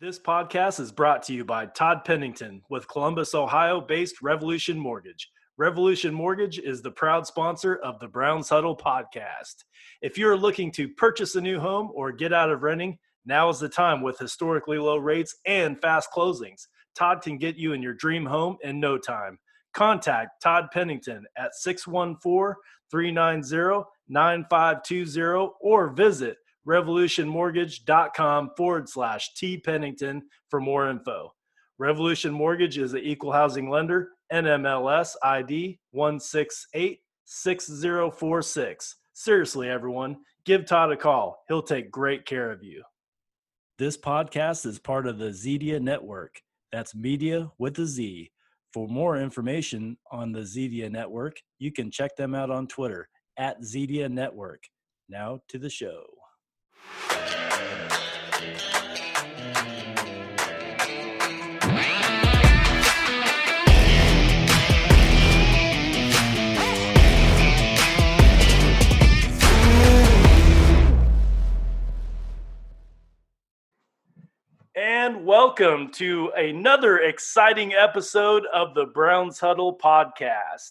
This podcast is brought to you by Todd Pennington with Columbus, Ohio based Revolution Mortgage. Revolution Mortgage is the proud sponsor of the Browns Huddle podcast. If you're looking to purchase a new home or get out of renting, now is the time with historically low rates and fast closings. Todd can get you in your dream home in no time. Contact Todd Pennington at 614 390 9520 or visit revolutionmortgage.com forward slash T Pennington for more info. Revolution Mortgage is an equal housing lender, NMLS ID 1686046. Seriously, everyone, give Todd a call. He'll take great care of you. This podcast is part of the Zedia Network. That's media with a Z. For more information on the Zedia Network, you can check them out on Twitter at Zedia Network. Now to the show. And welcome to another exciting episode of the Browns Huddle podcast.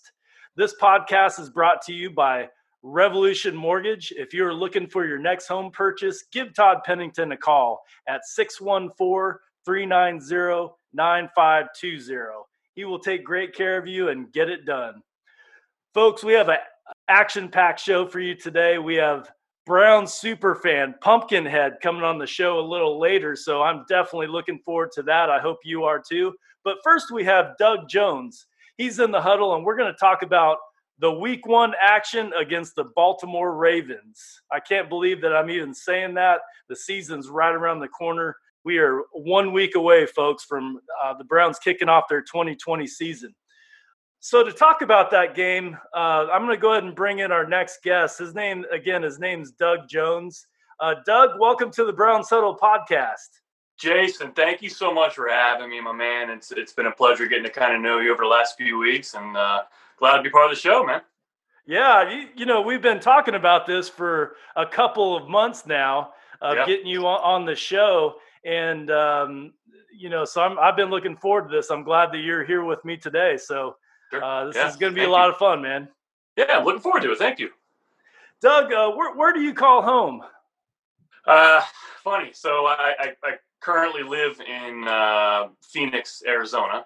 This podcast is brought to you by Revolution Mortgage. If you're looking for your next home purchase, give Todd Pennington a call at 614 390 9520. He will take great care of you and get it done. Folks, we have an action packed show for you today. We have Brown super fan Pumpkinhead coming on the show a little later, so I'm definitely looking forward to that. I hope you are too. But first, we have Doug Jones. He's in the huddle, and we're going to talk about the week one action against the Baltimore Ravens. I can't believe that I'm even saying that. The season's right around the corner. We are one week away, folks, from uh, the Browns kicking off their 2020 season. So to talk about that game, uh, I'm going to go ahead and bring in our next guest. His name, again, his name's Doug Jones. Uh, Doug, welcome to the Brown Huddle podcast. Jason, thank you so much for having me, my man. It's it's been a pleasure getting to kind of know you over the last few weeks, and uh, glad to be part of the show, man. Yeah, you, you, know, we've been talking about this for a couple of months now of yep. getting you on, the show. And, um, you know, so I'm, I've been looking forward to this. I'm glad that you're here with me today. So sure. uh, this yeah. is going to be Thank a lot you. of fun, man. Yeah, I'm looking forward to it. Thank you. Doug, uh, where, where do you call home? Uh, funny. So I, I, I currently live in uh, Phoenix, Arizona.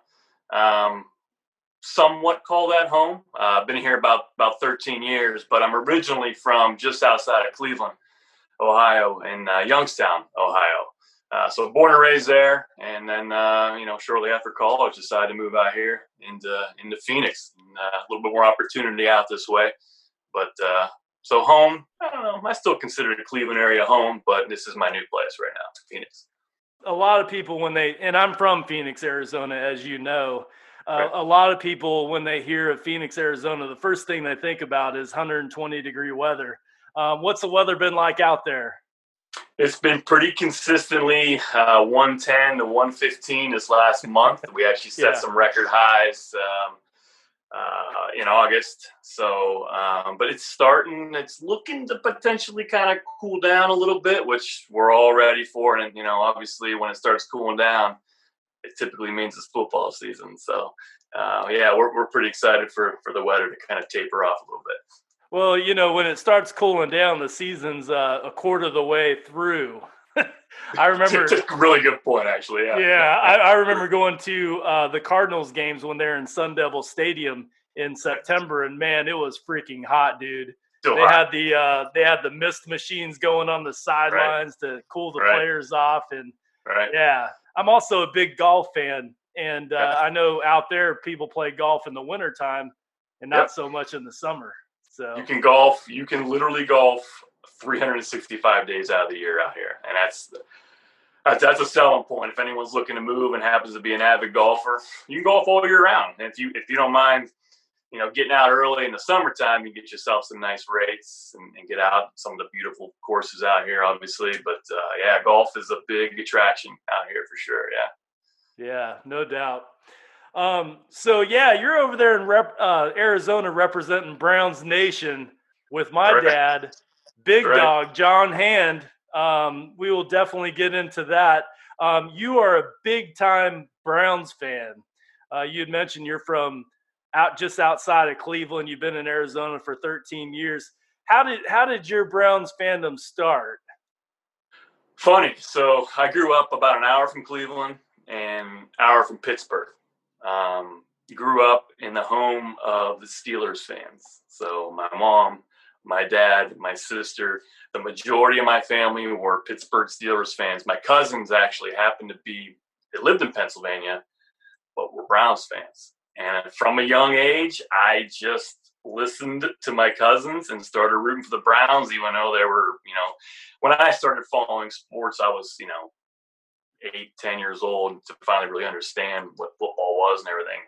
Um, somewhat call that home. I've uh, been here about about 13 years, but I'm originally from just outside of Cleveland, Ohio, in uh, Youngstown, Ohio. Uh, so born and raised there, and then uh, you know shortly after college, decided to move out here into into Phoenix. And, uh, a little bit more opportunity out this way, but uh, so home. I don't know. I still consider the Cleveland area home, but this is my new place right now, Phoenix. A lot of people when they and I'm from Phoenix, Arizona, as you know uh, a lot of people, when they hear of Phoenix, Arizona, the first thing they think about is 120 degree weather. Um, what's the weather been like out there? It's been pretty consistently uh, 110 to 115 this last month. We actually set yeah. some record highs um, uh, in August. So, um, but it's starting, it's looking to potentially kind of cool down a little bit, which we're all ready for. And, you know, obviously when it starts cooling down, it typically means it's football season. So, uh, yeah, we're, we're pretty excited for, for the weather to kind of taper off a little bit. Well, you know, when it starts cooling down, the season's uh, a quarter of the way through. I remember. A really good point, actually. Yeah, yeah I, I remember going to uh, the Cardinals games when they're in Sun Devil Stadium in September, and man, it was freaking hot, dude. Still they hot. had the uh, they had the mist machines going on the sidelines right. to cool the right. players off, and right. yeah, I'm also a big golf fan, and uh, I know out there people play golf in the wintertime and not yep. so much in the summer. So you can golf. You can literally golf 365 days out of the year out here, and that's that's a selling point. If anyone's looking to move and happens to be an avid golfer, you can golf all year round. And if you if you don't mind you know, getting out early in the summertime, you get yourself some nice rates and, and, get out some of the beautiful courses out here, obviously. But uh, yeah, golf is a big attraction out here for sure. Yeah. Yeah, no doubt. Um, so yeah, you're over there in rep, uh, Arizona representing Browns Nation with my Correct. dad, Big Correct. Dog John Hand. Um, we will definitely get into that. Um, you are a big time Browns fan. Uh, you had mentioned you're from out just outside of Cleveland. You've been in Arizona for 13 years. How did how did your Browns fandom start? Funny. So I grew up about an hour from Cleveland and an hour from Pittsburgh. Um, grew up in the home of the Steelers fans. So my mom, my dad, my sister, the majority of my family were Pittsburgh Steelers fans. My cousins actually happened to be they lived in Pennsylvania, but were Browns fans. And from a young age, I just listened to my cousins and started rooting for the Browns, even though they were, you know, when I started following sports, I was, you know, eight, ten years old to finally really understand what football was and everything.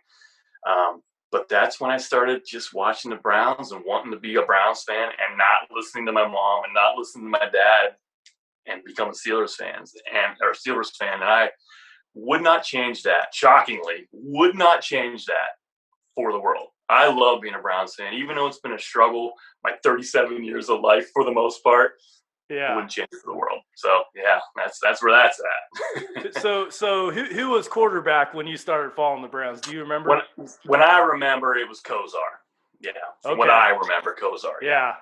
Um, but that's when I started just watching the Browns and wanting to be a Browns fan and not listening to my mom and not listening to my dad and become a Steelers fans and or Steelers fan. And I would not change that. Shockingly, would not change that for the world. I love being a Browns fan, even though it's been a struggle my 37 years of life for the most part. Yeah, wouldn't change for the world. So yeah, that's that's where that's at. so so who who was quarterback when you started following the Browns? Do you remember? When when I remember, it was Kosar. Yeah, okay. when I remember Kosar. Yeah.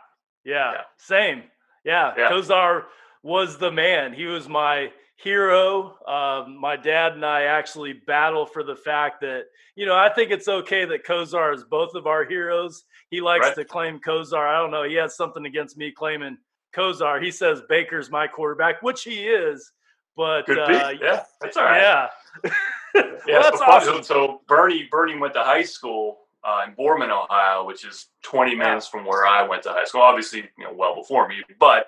Yeah. yeah, same. Yeah. yeah, Kosar was the man. He was my hero. Um, my dad and I actually battle for the fact that, you know, I think it's okay that Kosar is both of our heroes. He likes right. to claim Kosar. I don't know. He has something against me claiming Kosar. He says Baker's my quarterback, which he is. But. Uh, yeah, that's all right. Yeah. well, yeah, that's so awesome. So Bernie, Bernie went to high school uh, in Boardman, Ohio, which is 20 minutes from where I went to high school. Obviously, you know, well before me, but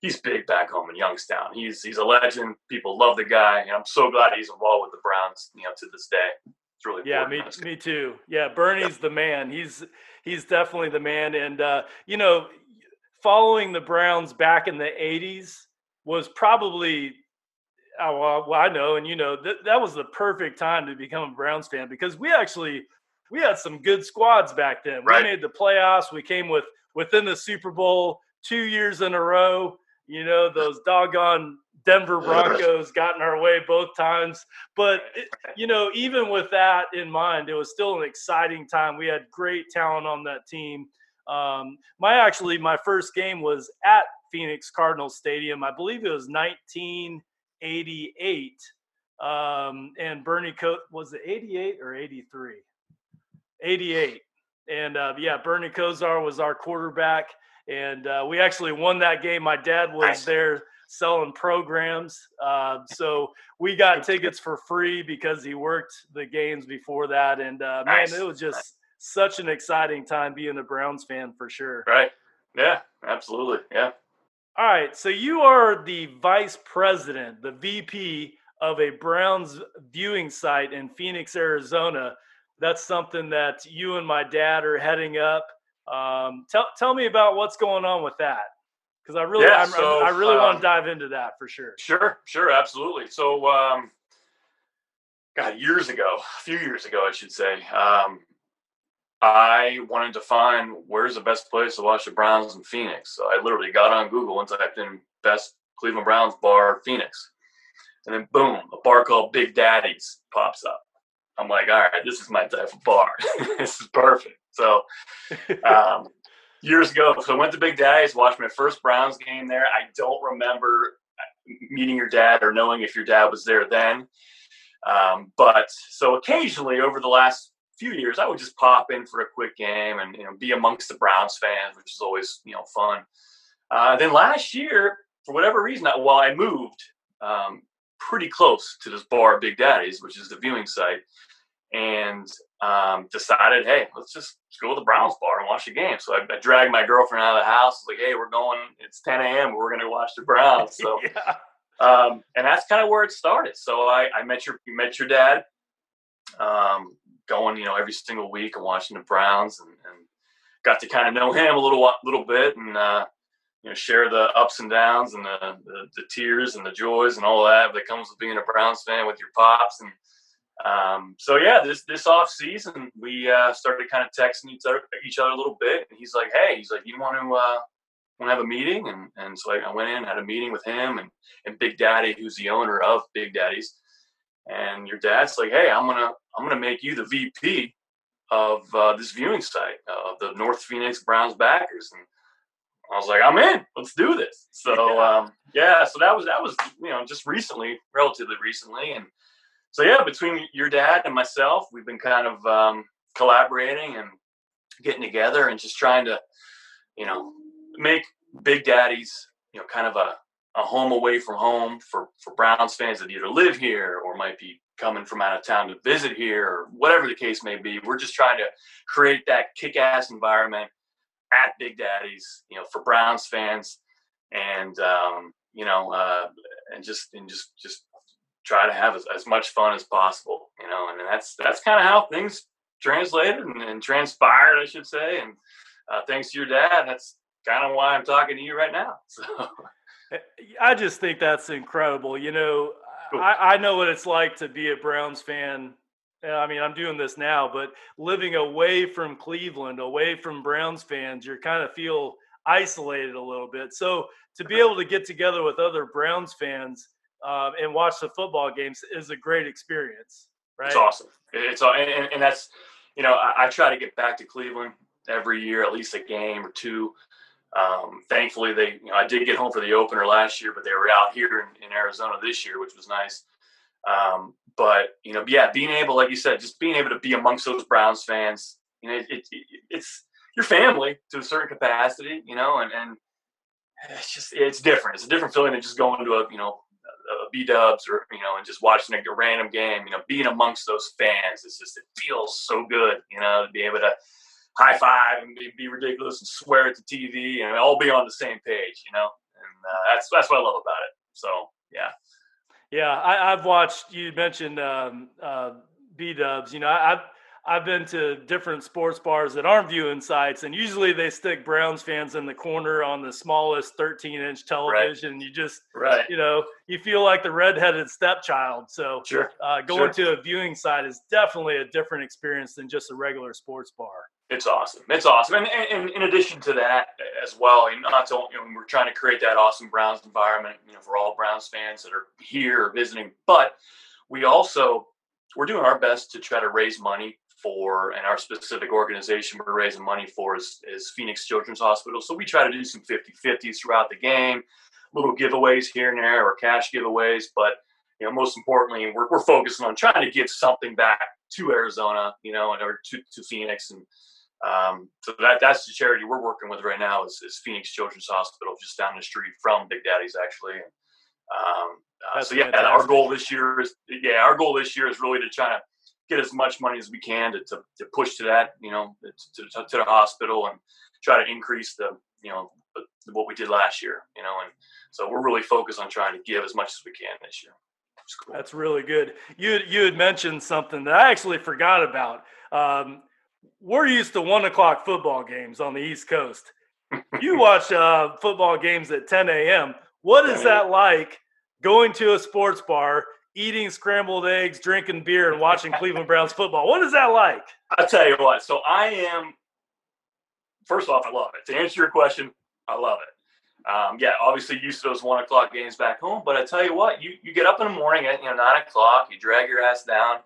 he's big back home in Youngstown. He's he's a legend. People love the guy, and I'm so glad he's involved with the Browns. You know, to this day, it's really yeah. Me me too. Yeah, Bernie's the man. He's he's definitely the man. And uh, you know, following the Browns back in the '80s was probably. Oh, well, I know, and you know that that was the perfect time to become a Browns fan because we actually we had some good squads back then. Right. We made the playoffs. We came with within the Super Bowl two years in a row. You know, those doggone Denver Broncos got in our way both times. But, it, you know, even with that in mind, it was still an exciting time. We had great talent on that team. Um, my actually, my first game was at Phoenix Cardinals Stadium. I believe it was 1988. Um, and Bernie Coat was it 88 or 83? 88. And uh, yeah, Bernie Kosar was our quarterback and uh, we actually won that game. My dad was nice. there selling programs, uh, so we got tickets for free because he worked the games before that. And uh, nice. man, it was just nice. such an exciting time being a Browns fan for sure. Right? Yeah, absolutely. Yeah. All right, so you are the vice president, the VP of a Browns viewing site in Phoenix, Arizona. That's something that you and my dad are heading up. Um, tell tell me about what's going on with that because I really yeah, so, I really um, want to dive into that for sure. Sure, sure, absolutely. So, um, God, years ago, a few years ago, I should say, um, I wanted to find where's the best place to watch the Browns in Phoenix. So I literally got on Google and typed in best Cleveland Browns bar Phoenix, and then boom, a bar called Big Daddy's pops up. I'm like, all right, this is my type of bar. this is perfect. So, um, years ago, so I went to Big Daddy's, watched my first Browns game there. I don't remember meeting your dad or knowing if your dad was there then. Um, but so occasionally over the last few years, I would just pop in for a quick game and you know be amongst the Browns fans, which is always you know fun. Uh, then last year, for whatever reason, I, while I moved um, pretty close to this bar, Big Daddy's, which is the viewing site, and um, decided, hey, let's just go to the Browns bar and watch the game. So I, I dragged my girlfriend out of the house. I was like, hey, we're going. It's 10 a.m. We're going to watch the Browns. So, yeah. um, and that's kind of where it started. So I, I met your met your dad, um, going you know every single week and watching the Browns, and, and got to kind of know him a little little bit, and uh, you know share the ups and downs and the, the, the tears and the joys and all that that comes with being a Browns fan with your pops and um, so yeah, this this off season we uh, started kind of texting each other each other a little bit, and he's like, "Hey, he's like, you want to uh, want to have a meeting, and and so I, I went in, had a meeting with him and and Big Daddy, who's the owner of Big Daddy's, and your dad's like, hey, I'm gonna I'm gonna make you the VP of uh, this viewing site of the North Phoenix Browns backers, and I was like, I'm in. Let's do this. So yeah. Um, yeah, so that was that was you know just recently, relatively recently, and so yeah, between your dad and myself, we've been kind of um, collaborating and getting together and just trying to, you know, make Big Daddy's, you know, kind of a, a home away from home for, for Browns fans that either live here or might be coming from out of town to visit here or whatever the case may be. We're just trying to create that kick ass environment at Big Daddy's, you know, for Browns fans and, um, you know, uh, and just, and just, just try to have as, as much fun as possible, you know, and that's, that's kind of how things translated and, and, transpired, I should say. And uh, thanks to your dad, that's kind of why I'm talking to you right now. So I just think that's incredible. You know, cool. I, I know what it's like to be a Browns fan. I mean, I'm doing this now, but living away from Cleveland, away from Browns fans, you kind of feel isolated a little bit. So to be able to get together with other Browns fans um, and watch the football games is a great experience. Right? It's awesome. It's and, and that's you know I, I, try to get back to Cleveland every year, at least a game or two. Um, thankfully, they you know I did get home for the opener last year, but they were out here in, in Arizona this year, which was nice. Um, but you know, yeah, being able, like you said, just being able to be amongst those Browns fans, you know, it, it, it's your family to a certain capacity, you know, and and it's just it's different. It's a different feeling than just going to a you know uh, B Dubs or you know, and just watching a random game. You know, being amongst those fans, it's just it feels so good. You know, to be able to high five and be, be ridiculous and swear at the TV and all be on the same page. You know, and uh, that's that's what I love about it. So yeah. Yeah, I, have watched. You mentioned um, uh, B Dubs. You know, I, I've I've been to different sports bars that aren't viewing sites, and usually they stick Browns fans in the corner on the smallest 13 inch television. Right. You just, right. you know, you feel like the redheaded stepchild. So, sure. Uh, going sure. to a viewing site is definitely a different experience than just a regular sports bar. It's awesome. It's awesome. And, and, and in addition to that, as well, you know, not to, you know, we're trying to create that awesome Browns environment, you know, for all Browns fans that are here or visiting, but we also we're doing our best to try to raise money for and our specific organization we're raising money for is, is Phoenix Children's Hospital. So we try to do some 50-50s throughout the game, little giveaways here and there or cash giveaways. But you know, most importantly, we're, we're focusing on trying to give something back to Arizona, you know, and or to, to Phoenix. And um, so that that's the charity we're working with right now is, is Phoenix Children's Hospital, just down the street from Big Daddy's actually. Um, uh, so yeah, fantastic. our goal this year is yeah, our goal this year is really to try to get as much money as we can to, to, to push to that, you know, to, to, to, the hospital and try to increase the, you know, what we did last year, you know, and so we're really focused on trying to give as much as we can this year. Cool. That's really good. You you had mentioned something that I actually forgot about. Um, we're used to one o'clock football games on the East Coast. you watch uh, football games at 10 a.m. What is that like going to a sports bar eating scrambled eggs, drinking beer, and watching Cleveland Browns football. What is that like? I'll tell you what. So I am. First off, I love it. To answer your question, I love it. Um, yeah, obviously used to those one o'clock games back home, but I tell you what, you you get up in the morning at you know nine o'clock, you drag your ass down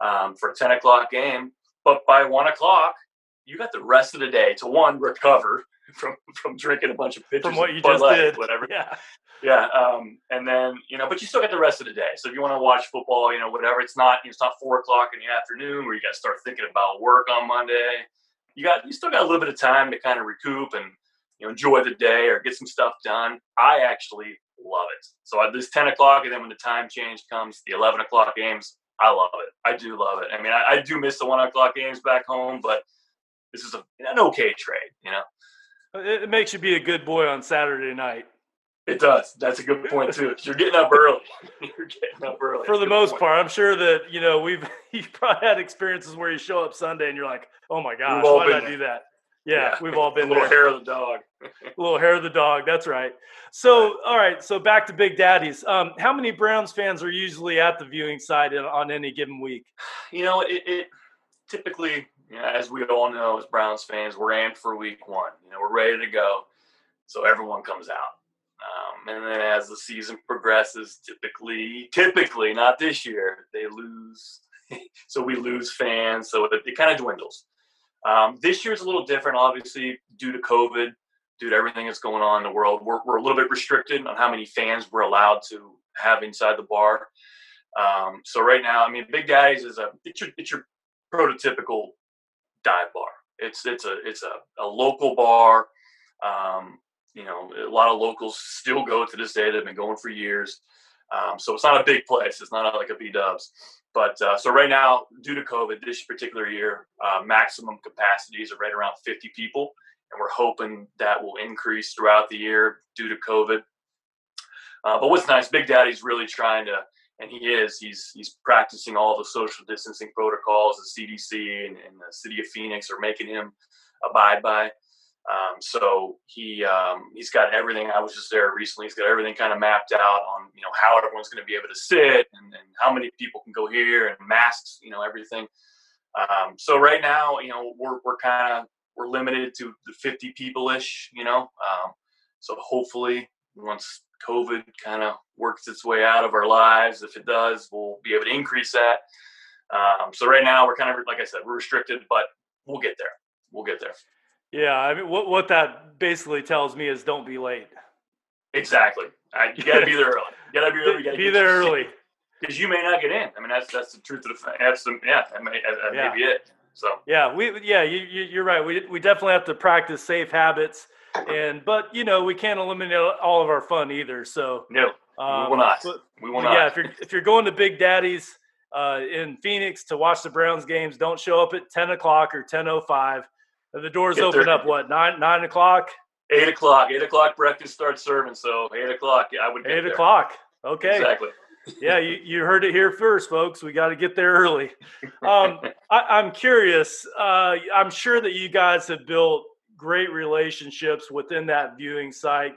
um, for a ten o'clock game, but by one o'clock, you got the rest of the day to one recover from from drinking a bunch of pitchers from what you just did, whatever. Yeah, yeah. Um, and then you know, but you still get the rest of the day. So if you want to watch football, you know, whatever, it's not it's not four o'clock in the afternoon where you got to start thinking about work on Monday. You got you still got a little bit of time to kind of recoup and you know enjoy the day or get some stuff done. I actually love it. So at this ten o'clock, and then when the time change comes, the eleven o'clock games, I love it. I do love it. I mean, I, I do miss the one o'clock games back home, but this is a, an okay trade, you know. It makes you be a good boy on Saturday night. It does. That's a good point too. You're getting up early. You're getting up early. For the most point. part, I'm sure that you know we've you've probably had experiences where you show up Sunday and you're like, oh my gosh, why did I do that? Yeah, yeah, we've all been a little there. hair of the dog. a little hair of the dog. That's right. So, all right. So back to Big Daddies. Um, how many Browns fans are usually at the viewing side on any given week? You know, it, it typically, you know, as we all know, as Browns fans, we're amped for Week One. You know, we're ready to go. so everyone comes out. Um, and then as the season progresses, typically, typically not this year, they lose. so we lose fans, so it, it kind of dwindles. Um, this year's a little different, obviously, due to COVID, due to everything that's going on in the world. We're, we're a little bit restricted on how many fans we're allowed to have inside the bar. Um, so right now, I mean, Big Daddy's is a it's your it's your prototypical dive bar. It's it's a it's a, a local bar. Um, you know, a lot of locals still go to this day. They've been going for years. Um, so it's not a big place. It's not like a B Dubs. But uh, so right now, due to COVID, this particular year, uh, maximum capacities are right around 50 people, and we're hoping that will increase throughout the year due to COVID. Uh, but what's nice, Big Daddy's really trying to, and he is, he's he's practicing all the social distancing protocols the CDC and, and the city of Phoenix are making him abide by. Um, so he um, he's got everything. I was just there recently. He's got everything kind of mapped out on you know how everyone's going to be able to sit and, and, how many people can go here and masks, you know everything. Um, so right now, you know we're we're kind of we're limited to the 50 people ish. You know, um, so hopefully once COVID kind of works its way out of our lives, if it does, we'll be able to increase that. Um, so right now we're kind of like I said, we're restricted, but we'll get there. We'll get there. Yeah, I mean, what what that basically tells me is don't be late. Exactly. I, you got to be there early. You got to be early. You be there early because you may not get in. I mean, that's that's the truth of the thing. That's the yeah. That may, that yeah. may be it. So yeah, we yeah you, you are right. We we definitely have to practice safe habits, and but you know we can't eliminate all of our fun either. So no, um, we will not. But, we will not. Yeah, if you're if you're going to Big Daddy's uh, in Phoenix to watch the Browns games, don't show up at ten o'clock or ten o oh five the doors open there. up what nine nine o'clock? Eight o'clock. Eight o'clock. Breakfast starts serving. So eight o'clock. I would. eight o'clock. Okay. Exactly. yeah, you, you heard it here first, folks. We got to get there early. Um, I, am curious. Uh, I'm sure that you guys have built great relationships within that viewing site,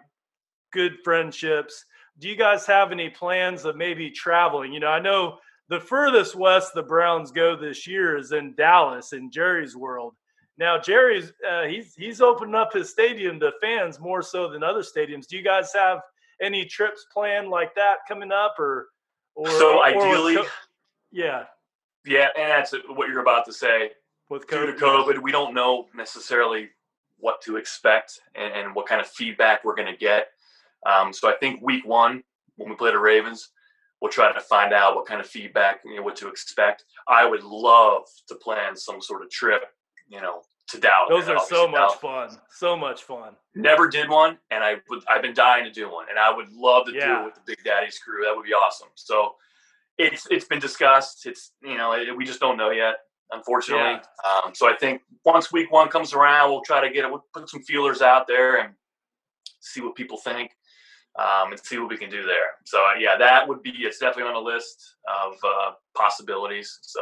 good friendships. Do you guys have any plans of maybe traveling? You know, I know the furthest west the Browns go this year is in Dallas in Jerry's world. Now Jerry's uh, he's he's opened up his stadium to fans more so than other stadiums. Do you guys have any trips planned like that coming up, or or so or ideally, co- yeah, yeah, and that's what you're about to say. With COVID, due to COVID, we don't know necessarily what to expect and, and what kind of feedback we're going to get. Um, so I think week one when we play the Ravens, we'll try to find out what kind of feedback, you know, what to expect. I would love to plan some sort of trip you know, to doubt. Those are so much Dallas. fun. So much fun. Never did one, and I would. I've been dying to do one, and I would love to yeah. do it with the Big Daddy's crew. That would be awesome. So, it's it's been discussed. It's you know it, we just don't know yet, unfortunately. Yeah. Um, so I think once week one comes around, we'll try to get it. We'll put some feelers out there and see what people think. Um, and see what we can do there. So uh, yeah, that would be it's definitely on the list of uh, possibilities. So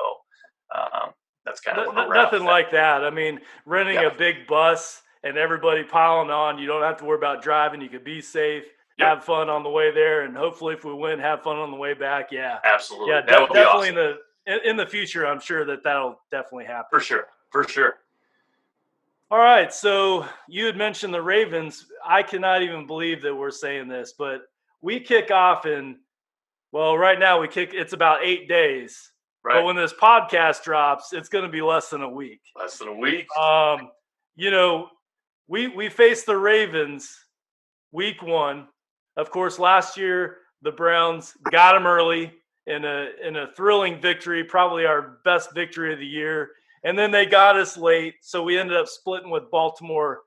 um, that's kind of nothing like that. I mean, renting yeah. a big bus and everybody piling on, you don't have to worry about driving. You can be safe, yep. have fun on the way there, and hopefully, if we win, have fun on the way back. Yeah, absolutely. Yeah, de- definitely awesome. in the in, in the future, I'm sure that that'll definitely happen for sure. For sure. All right, so you had mentioned the Ravens. I cannot even believe that we're saying this, but we kick off in well, right now we kick. It's about eight days Right. But when this podcast drops, it's going to be less than a week. Less than a week. Um, you know, we we faced the Ravens week one. Of course, last year the Browns got them early in a in a thrilling victory, probably our best victory of the year. And then they got us late, so we ended up splitting with Baltimore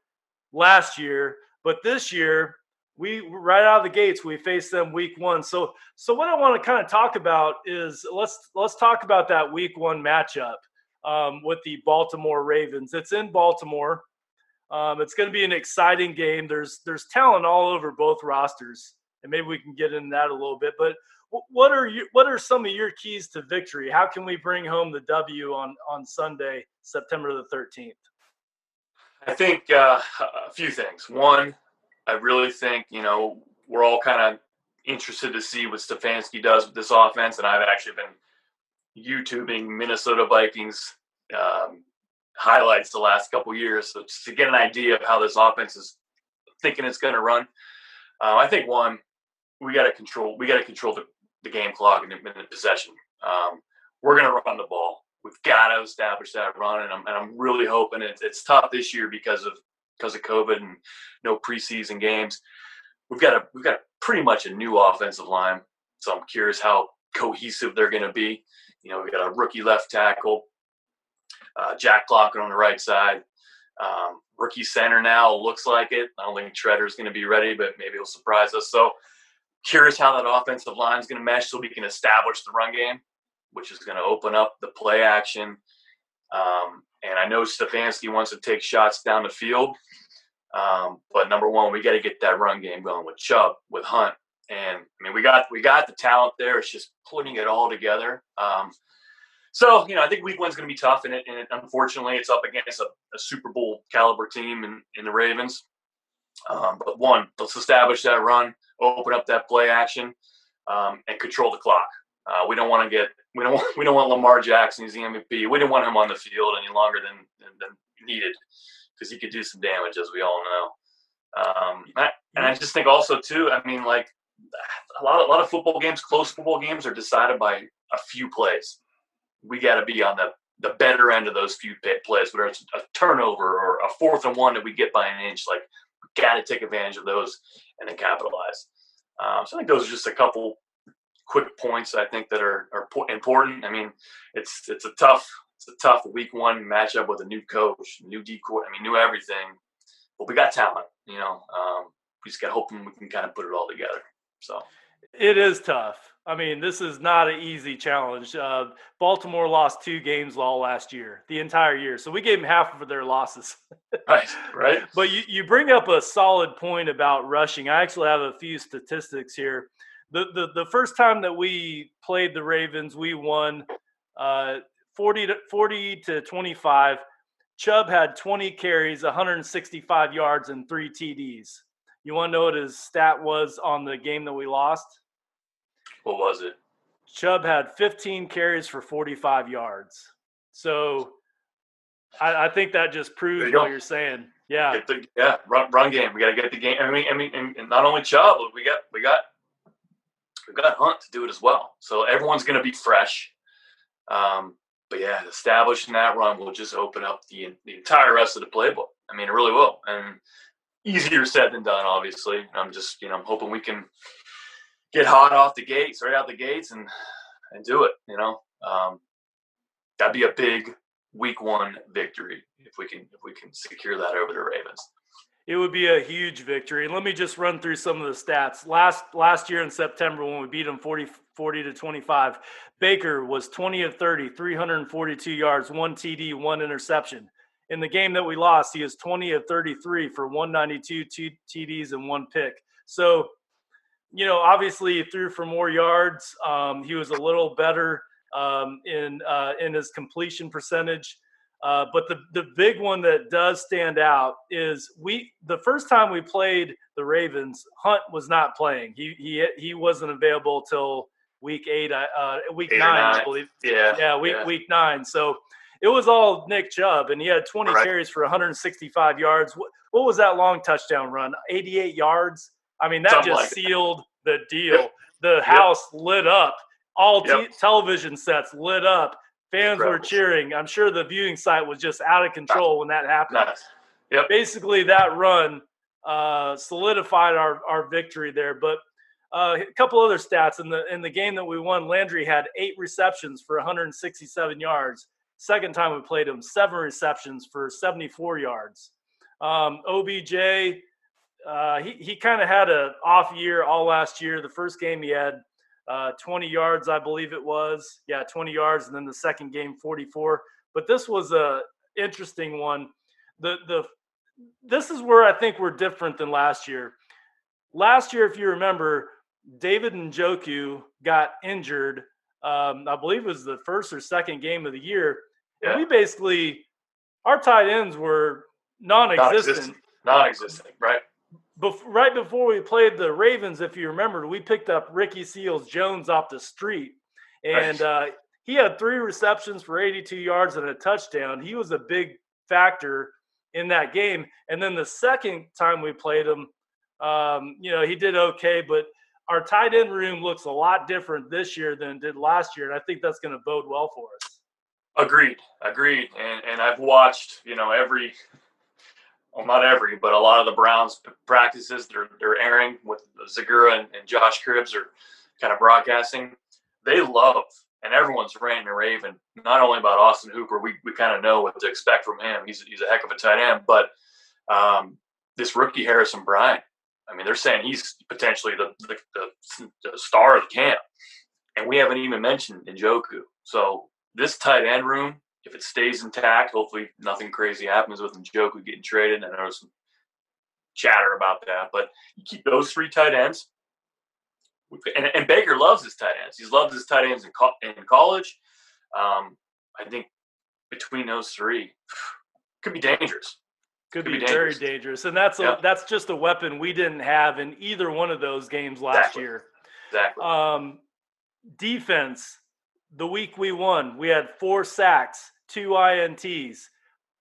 last year. But this year, we right out of the gates we face them week one. So so what i want to kind of talk about is let's let's talk about that week one matchup um, with the baltimore ravens. It's in baltimore. Um, it's going to be an exciting game. There's there's talent all over both rosters and maybe we can get into that a little bit but what are you what are some of your keys to victory? How can we bring home the w on on sunday september the 13th i think uh, a few things. One I really think, you know, we're all kind of interested to see what Stefanski does with this offense. And I've actually been YouTubing Minnesota Vikings um, highlights the last couple years so to get an idea of how this offense is thinking it's going to run. Uh, I think one, we got to control. We got to control the, the game clock and the minute possession. Um, we're going to run the ball. We've got to establish that run, and I'm and I'm really hoping it's, it's tough this year because of because of COVID and no preseason games. We've got a we've got pretty much a new offensive line, so I'm curious how cohesive they're going to be. You know, we've got a rookie left tackle, uh, Jack Conklin on the right side. Um, rookie center now looks like it. I don't think Tretter's going to be ready, but maybe he'll surprise us. So curious how that offensive line is going to mesh so we can establish the run game, which is going to open up the play action. Um, and I know Stefanski wants to take shots down the field. Um, but number one, we got to get that run game going with Chubb, with Hunt, and I mean we got we got the talent there. It's just putting it all together. Um, so you know, I think Week One's going to be tough, and, it, and it, unfortunately, it's up against a, a, Super Bowl caliber team in, in the Ravens. Um, but one, let's establish that run, open up that play action, um, and control the clock. Uh, we don't want to get we don't want, we don't want Lamar Jackson. He's the MVP. We didn't want him on the field any longer than than, needed because he could do some damage, as we all know. Um, and I just think also too. I mean, like a lot of, a lot of football games, close football games, are decided by a few plays. We got to be on the the better end of those few plays, whether it's a turnover or a fourth and one that we get by an inch. Like, got to take advantage of those and then capitalize. Um, so I think those are just a couple quick points I think that are, are important. I mean, it's it's a tough it's a tough week one matchup with a new coach, new decor. I mean, new everything. But we got talent, you know. Um, we just got hoping we can kind of put it all together. So it is tough. I mean, this is not an easy challenge. Uh, Baltimore lost two games all last year, the entire year. So we gave them half of their losses. right, right. But you, you bring up a solid point about rushing. I actually have a few statistics here. The, the, the first time that we played the Ravens, we won uh, 40 to 40 to 25. Chubb had 20 carries, 165 yards, and three TDs. You want to know what his stat was on the game that we lost? What was it? Chubb had 15 carries for 45 yards. So I, I think that just proves you what you're saying. Yeah. The, yeah. Run, run game. We got to get the game. I mean, I mean, and not only Chubb, we got, we got, we got Hunt to do it as well. So everyone's going to be fresh. Um, but yeah, establishing that run will just open up the the entire rest of the playbook. I mean, it really will. And easier said than done, obviously. I'm just, you know, I'm hoping we can get hot off the gates, right out the gates, and and do it. You know, um, that'd be a big week one victory if we can if we can secure that over the Ravens. It would be a huge victory. And Let me just run through some of the stats. Last last year in September when we beat them 40, 40 to 25, Baker was 20 of 30, 342 yards, one TD, one interception. In the game that we lost, he is 20 of 33 for 192 two TDs and one pick. So, you know, obviously he threw for more yards. Um, he was a little better um, in uh, in his completion percentage. Uh, but the the big one that does stand out is we the first time we played the Ravens, Hunt was not playing. He he he wasn't available till week eight, uh, week eight nine, I believe. Yeah, yeah, week yeah. week nine. So it was all Nick Chubb, and he had 20 right. carries for 165 yards. What, what, was that long touchdown run? 88 yards. I mean, that Something just like sealed that. the deal. Yep. The house yep. lit up. All yep. t- television sets lit up. Fans Incredible. were cheering. I'm sure the viewing site was just out of control when that happened. Nice. Yep. Basically, that run uh, solidified our, our victory there. But uh, a couple other stats in the in the game that we won. Landry had eight receptions for 167 yards. Second time we played him, seven receptions for 74 yards. Um, OBJ, uh, he he kind of had a off year all last year. The first game he had uh, 20 yards, I believe it was. Yeah, 20 yards, and then the second game 44. But this was a interesting one. The the this is where I think we're different than last year. Last year, if you remember, David and Njoku got injured. Um, I believe it was the first or second game of the year. Yeah. And we basically, our tight ends were non-existent. Non-existent, non-existent right? Bef- right before we played the Ravens, if you remember, we picked up Ricky Seals Jones off the street, and right. uh, he had three receptions for 82 yards and a touchdown. He was a big factor in that game. And then the second time we played him, um, you know, he did okay, but our tight end room looks a lot different this year than it did last year, and I think that's going to bode well for us. Agreed, agreed. And and I've watched, you know, every well, not every, but a lot of the Browns practices they're they're airing with Zegura and, and Josh Cribbs are kind of broadcasting. They love and everyone's ranting and raving not only about Austin Hooper. We we kind of know what to expect from him. He's he's a heck of a tight end, but um, this rookie Harrison Bryant. I mean, they're saying he's potentially the the, the, the star of the camp, and we haven't even mentioned Njoku. So this tight end room, if it stays intact, hopefully nothing crazy happens with Njoku getting traded. And there was some chatter about that, but you keep those three tight ends. And, and Baker loves his tight ends. He's loved his tight ends in, co- in college. Um, I think between those three, could be dangerous. Could, could be, be dangerous. very dangerous, and that's a, yeah. that's just a weapon we didn't have in either one of those games last exactly. year. Exactly. Um, defense the week we won, we had four sacks, two INTs.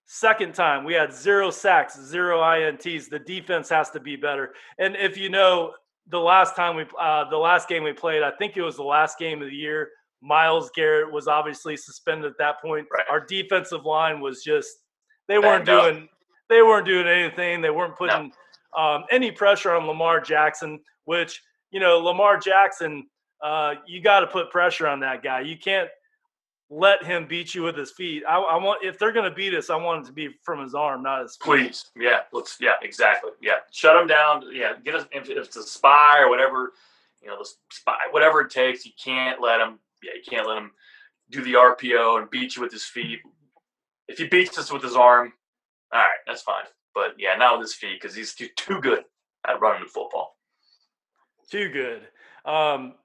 Second time, we had zero sacks, zero INTs. The defense has to be better. And if you know, the last time we, uh, the last game we played, I think it was the last game of the year. Myles Garrett was obviously suspended at that point. Right. Our defensive line was just, they weren't doing, they weren't doing anything. They weren't putting no. um, any pressure on Lamar Jackson, which you know, Lamar Jackson uh, you got to put pressure on that guy. You can't let him beat you with his feet. I, I want if they're going to beat us, I want it to be from his arm, not his. Feet. Please, yeah, let's, yeah, exactly, yeah. Shut him down. Yeah, get us if, if it's a spy or whatever, you know, the spy, whatever it takes. You can't let him. Yeah, you can't let him do the RPO and beat you with his feet. If he beats us with his arm, all right, that's fine. But yeah, not with his feet because he's too too good at running the football. Too good. Um,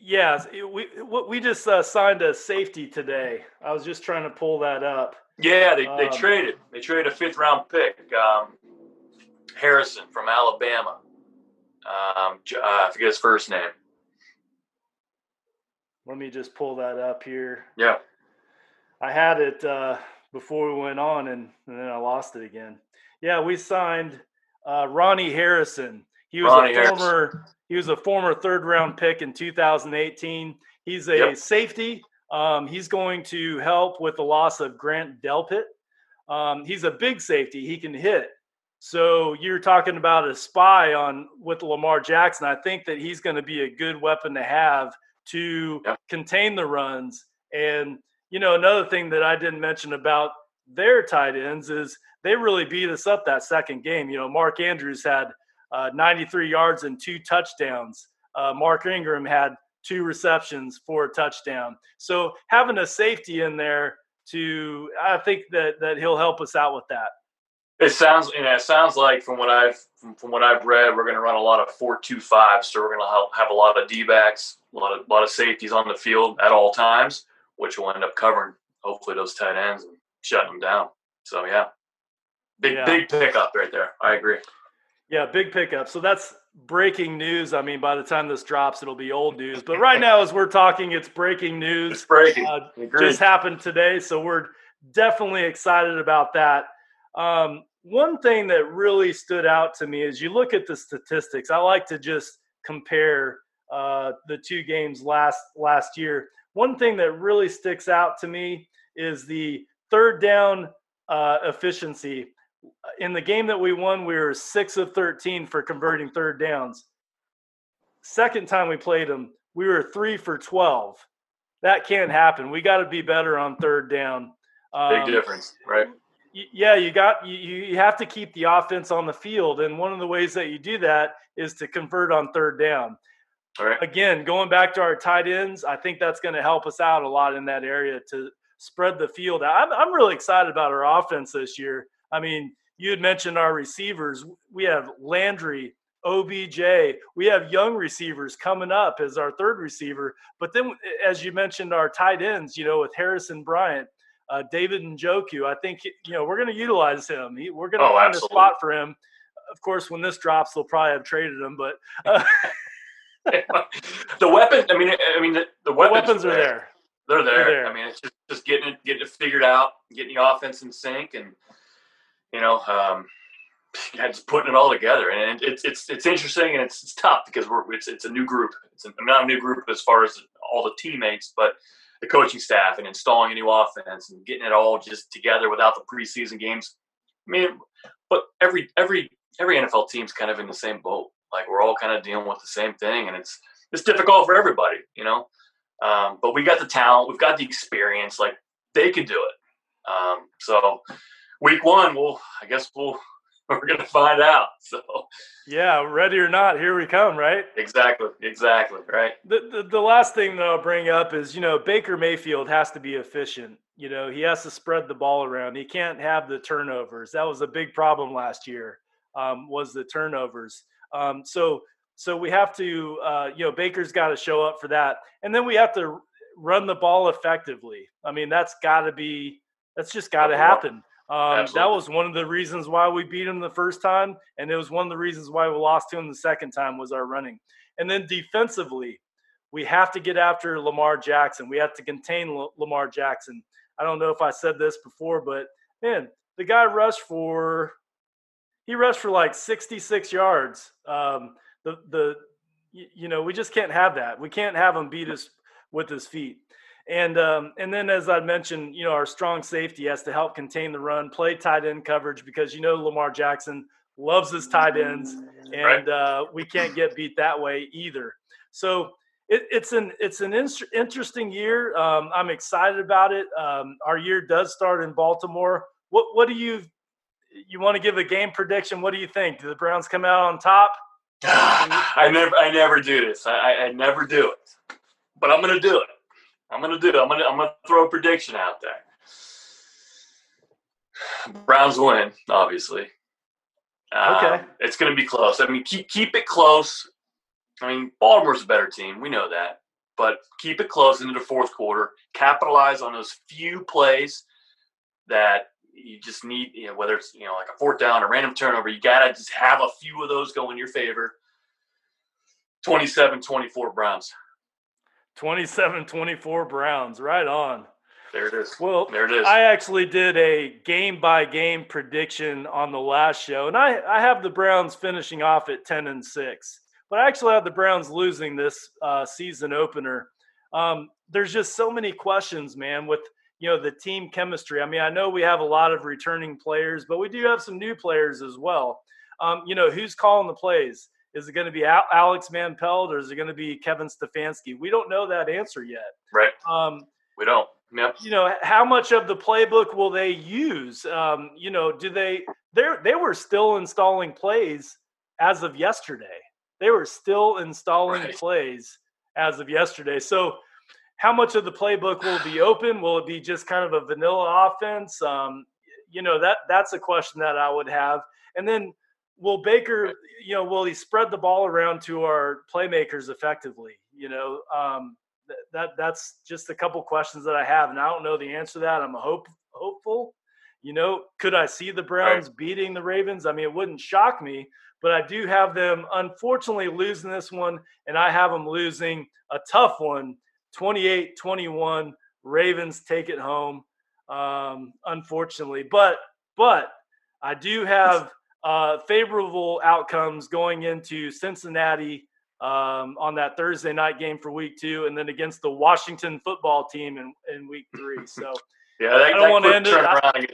Yes, we we just uh, signed a safety today. I was just trying to pull that up. Yeah, they, they um, traded. They traded a fifth round pick, um, Harrison from Alabama. Um, uh, I forget his first name. Let me just pull that up here. Yeah, I had it uh, before we went on, and, and, then I lost it again. Yeah, we signed uh, Ronnie Harrison. He was Ronnie a former Harrison. He was a former third round pick in 2018. He's a yep. safety. Um, he's going to help with the loss of Grant Delpit. Um, he's a big safety. He can hit. So you're talking about a spy on with Lamar Jackson. I think that he's going to be a good weapon to have to yep. contain the runs. And you know, another thing that I didn't mention about their tight ends is they really beat us up that second game. You know, Mark Andrews had uh, 93 yards and two touchdowns. Uh, Mark Ingram had two receptions for a touchdown. So having a safety in there to, I think that that he'll help us out with that. It sounds, you know, it sounds like from what I've from, from what I've read, we're going to run a lot of four-two-five. So we're going to have a lot of D-backs, a lot of a lot of safeties on the field at all times, which will end up covering hopefully those tight ends and shutting them down. So yeah, big yeah. big pickup right there. I agree. Yeah, big pickup. So that's breaking news. I mean, by the time this drops, it'll be old news. But right now, as we're talking, it's breaking news. It's breaking. Uh, just happened today. So we're definitely excited about that. Um, one thing that really stood out to me is you look at the statistics. I like to just compare uh, the two games last last year. One thing that really sticks out to me is the third down uh, efficiency in the game that we won, we were six of 13 for converting third downs. Second time we played them, we were three for 12. That can't happen. We got to be better on third down. Um, Big difference, right? Yeah, you got you, you have to keep the offense on the field, and one of the ways that you do that is to convert on third down. All right. Again, going back to our tight ends, I think that's going to help us out a lot in that area to spread the field. I'm I'm really excited about our offense this year. I mean, you had mentioned our receivers. We have Landry, OBJ. We have young receivers coming up as our third receiver. But then, as you mentioned, our tight ends, you know, with Harrison Bryant, uh, David Njoku, I think, you know, we're going to utilize him. He, we're going to oh, find absolutely. a spot for him. Of course, when this drops, they'll probably have traded him, but. Uh, the weapon, I mean, I mean, the, the weapons, the weapons are there. there. They're there. They're there. I mean, it's just, just getting it, getting it figured out, getting the offense in sync, and you know, um, yeah, just putting it all together, and it's it's it's interesting and it's, it's tough because we're it's it's a new group. It's not a new group as far as all the teammates, but the coaching staff and installing a new offense and getting it all just together without the preseason games. I mean, but every every every NFL team's kind of in the same boat. Like we're all kind of dealing with the same thing, and it's it's difficult for everybody, you know. Um, but we got the talent, we've got the experience. Like they could do it. Um, so week one, we'll I guess we'll we're gonna find out. So yeah, ready or not, here we come, right? Exactly, exactly, right. The, the the last thing that I'll bring up is you know Baker Mayfield has to be efficient. You know he has to spread the ball around. He can't have the turnovers. That was a big problem last year. Um, was the turnovers. Um, so so we have to uh, you know Baker's got to show up for that, and then we have to run the ball effectively. I mean that's got to be that's just got to happen. Um, that was one of the reasons why we beat him the first time, and it was one of the reasons why we lost to him the second time was our running. And then defensively, we have to get after Lamar Jackson. We have to contain L- Lamar Jackson. I don't know if I said this before, but man, the guy rushed for he rushed for like 66 yards. Um, the the you know we just can't have that. We can't have him beat us with his feet. And um, and then as I mentioned, you know, our strong safety has to help contain the run, play tight end coverage because you know Lamar Jackson loves his tight ends, and right. uh, we can't get beat that way either. So it, it's an it's an in- interesting year. Um, I'm excited about it. Um, our year does start in Baltimore. What what do you you want to give a game prediction? What do you think? Do the Browns come out on top? I never I never do this. I, I never do it, but I'm going to do it. I'm gonna do. I'm gonna I'm gonna throw a prediction out there. Browns win, obviously. Okay. Um, it's gonna be close. I mean, keep keep it close. I mean, Baltimore's a better team. We know that, but keep it close into the fourth quarter. Capitalize on those few plays that you just need. You know, whether it's you know like a fourth down, a random turnover, you gotta just have a few of those go in your favor. 27-24 Browns. 27 24 Browns. Right on. There it is. Well, there it is. I actually did a game by game prediction on the last show, and I, I have the Browns finishing off at 10 and 6. But I actually have the Browns losing this uh, season opener. Um, there's just so many questions, man, with you know the team chemistry. I mean, I know we have a lot of returning players, but we do have some new players as well. Um, you know, who's calling the plays? Is it going to be Alex Van Pelt or is it going to be Kevin Stefanski? We don't know that answer yet. Right. Um, we don't. Yep. You know, how much of the playbook will they use? Um, you know, do they? They they were still installing plays as of yesterday. They were still installing right. plays as of yesterday. So, how much of the playbook will be open? Will it be just kind of a vanilla offense? Um, you know, that that's a question that I would have. And then will Baker, you know, will he spread the ball around to our playmakers effectively? You know, um, th- that that's just a couple questions that I have, and I don't know the answer to that. I'm hope hopeful. You know, could I see the Browns right. beating the Ravens? I mean, it wouldn't shock me, but I do have them unfortunately losing this one, and I have them losing a tough one 28 21. Ravens take it home, um, unfortunately. But, but I do have uh, favorable outcomes going into Cincinnati um, on that Thursday night game for week two, and then against the Washington football team in, in week three. So yeah, that, I don't want to end it. I,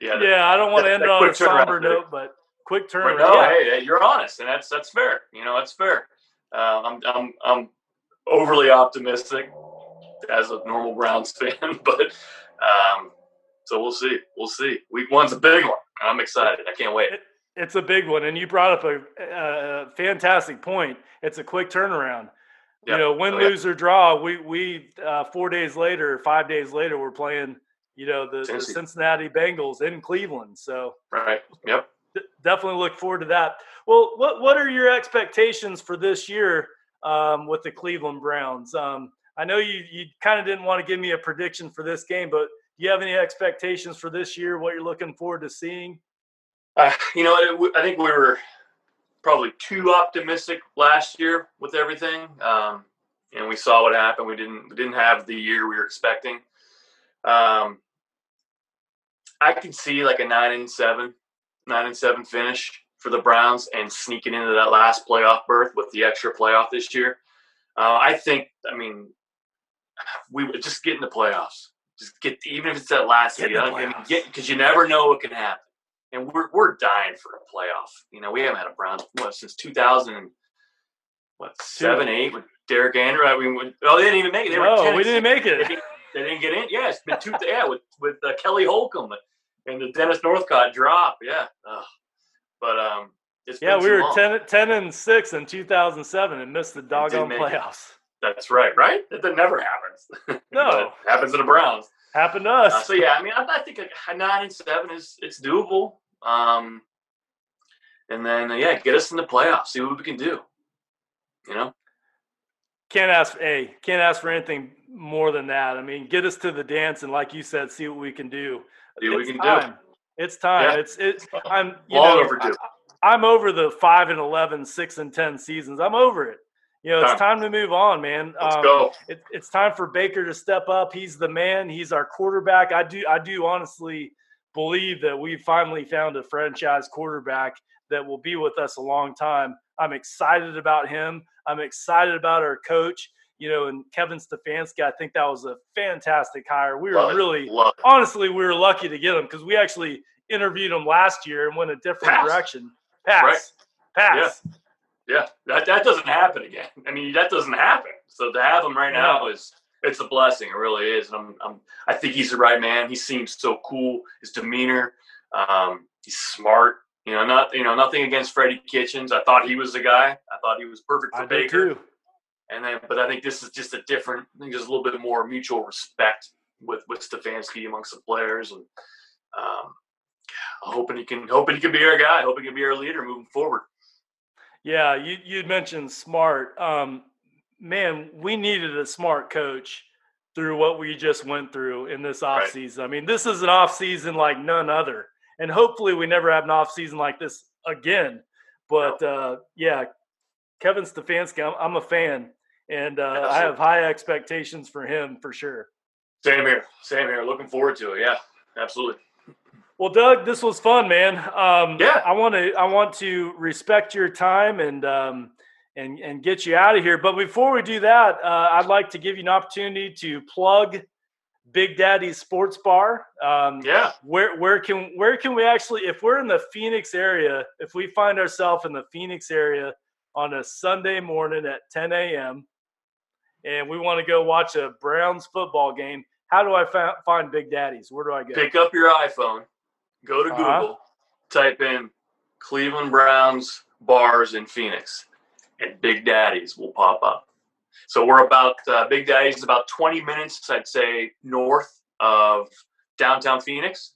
yeah, yeah, I don't want to end it on a somber note, but quick turn. No, yeah. hey, you're honest, and that's that's fair. You know, that's fair. Uh, I'm I'm I'm overly optimistic as a normal Browns fan, but um, so we'll see. We'll see. Week one's a big one. I'm excited. I can't wait. It's a big one, and you brought up a, a fantastic point. It's a quick turnaround. Yep. You know, win, oh, lose, or draw. We we uh, four days later, five days later, we're playing. You know, the, the Cincinnati Bengals in Cleveland. So right. Yep. D- definitely look forward to that. Well, what what are your expectations for this year um, with the Cleveland Browns? Um, I know you you kind of didn't want to give me a prediction for this game, but do you have any expectations for this year? What you're looking forward to seeing? Uh, you know, it, I think we were probably too optimistic last year with everything, um, and we saw what happened. We didn't we didn't have the year we were expecting. Um, I can see like a nine and seven nine and seven finish for the Browns and sneaking into that last playoff berth with the extra playoff this year. Uh, I think, I mean, we would just get in the playoffs. Just get, even if it's that last Get seed, in the I mean, playoffs. get because you never know what can happen. And we're we're dying for a playoff. You know, we haven't had a Browns what since 2000 and what seven eight with Derek Anderson. I mean, oh, they didn't even make it. They No, we didn't six. make They it. didn't, they didn't get in. Yeah, it's been two. yeah, with with uh, Kelly Holcomb and the Dennis Northcutt drop. Yeah, Ugh. but um, it's Yeah, we were long. 10, 10 and 6 in 2007 and missed the doggone make it. playoffs. That's right, right? That, that never happens. No. It happens to the Browns. Happened to us. Uh, so yeah, I mean, I, I think a, a nine and seven is it's doable. Um, and then uh, yeah, get us in the playoffs. See what we can do. You know, can't ask hey can't ask for anything more than that i mean get us to the dance and like you said see what we can do See what we it's can do. time. it's time Yeah. it's it's i'm you long know, overdue. I, am over the 5 and 11 6 and 10 seasons i'm over it you know it's Time. to move on man Let's Um, go. it, it's time for baker to step up he's the man he's our quarterback i do i do honestly believe that we finally found a franchise quarterback that will be with us a long time i'm excited about him i'm excited about our coach you know and kevin stefanski i think that was a fantastic hire we were Love it. really it. honestly we were lucky to get him because we actually interviewed him last year and went a different Pass. direction pass Right. pass Yeah, that, that doesn't happen again. I mean, that doesn't happen. So to have him right now is it's a blessing. It really is. And I'm, I'm I think he's the right man. He seems so cool. His demeanor, um, he's smart. You know, not you know nothing against Freddie Kitchens. I thought he was the guy. I thought he was perfect for i Baker. too And then, but I think this is just a different. I think there's a little bit more mutual respect with with Stefanski amongst the players, and um, hoping he can hoping he can be our guy. Hoping he can be our leader moving forward. Yeah, you you mentioned smart. Um, man, we needed a smart coach through what we just went through in this Right. offseason. I mean, this is an offseason like none other. And hopefully we never have an offseason like this again. But uh, yeah, Kevin Stefanski, I'm, I'm a fan. And uh, I have high expectations for him for sure. Same here. Same here. Looking forward to it. Yeah, absolutely. Well, Doug, this was fun, man. Um, Yeah. I want to I want to respect your time and um, and and get you out of here. But before we do that, uh, I'd like to give you an opportunity to plug Big Daddy's Sports Bar. Um, Yeah. Where where can where can we actually, if we're in the Phoenix area, if we find ourselves in the Phoenix area on a Sunday morning at 10 a.m. and we want to go watch a Browns football game, how do I fi- find Big Daddy's? Where do I go? Pick up your iPhone, go to Uh-huh. Google, type in Cleveland Browns bars in Phoenix, and Big Daddy's will pop up. So we're about uh, Big Daddy's is about 20 minutes, I'd say, north of downtown Phoenix.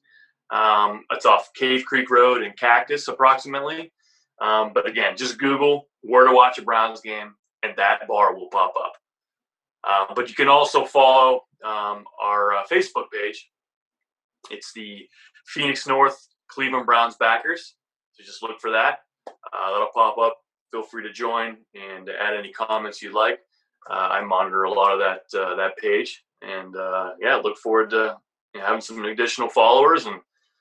Um, it's off Cave Creek Road and Cactus, approximately. Um, but again, just Google where to watch a Browns game, and that bar will pop up. Uh, but you can also follow um, our uh, Facebook page. It's the Phoenix North Cleveland Browns backers. So just look for that. Uh, that'll pop up. Feel free to join and add any comments you'd like. Uh, I monitor a lot of that uh, that page, and uh, yeah, look forward to you know, having some additional followers and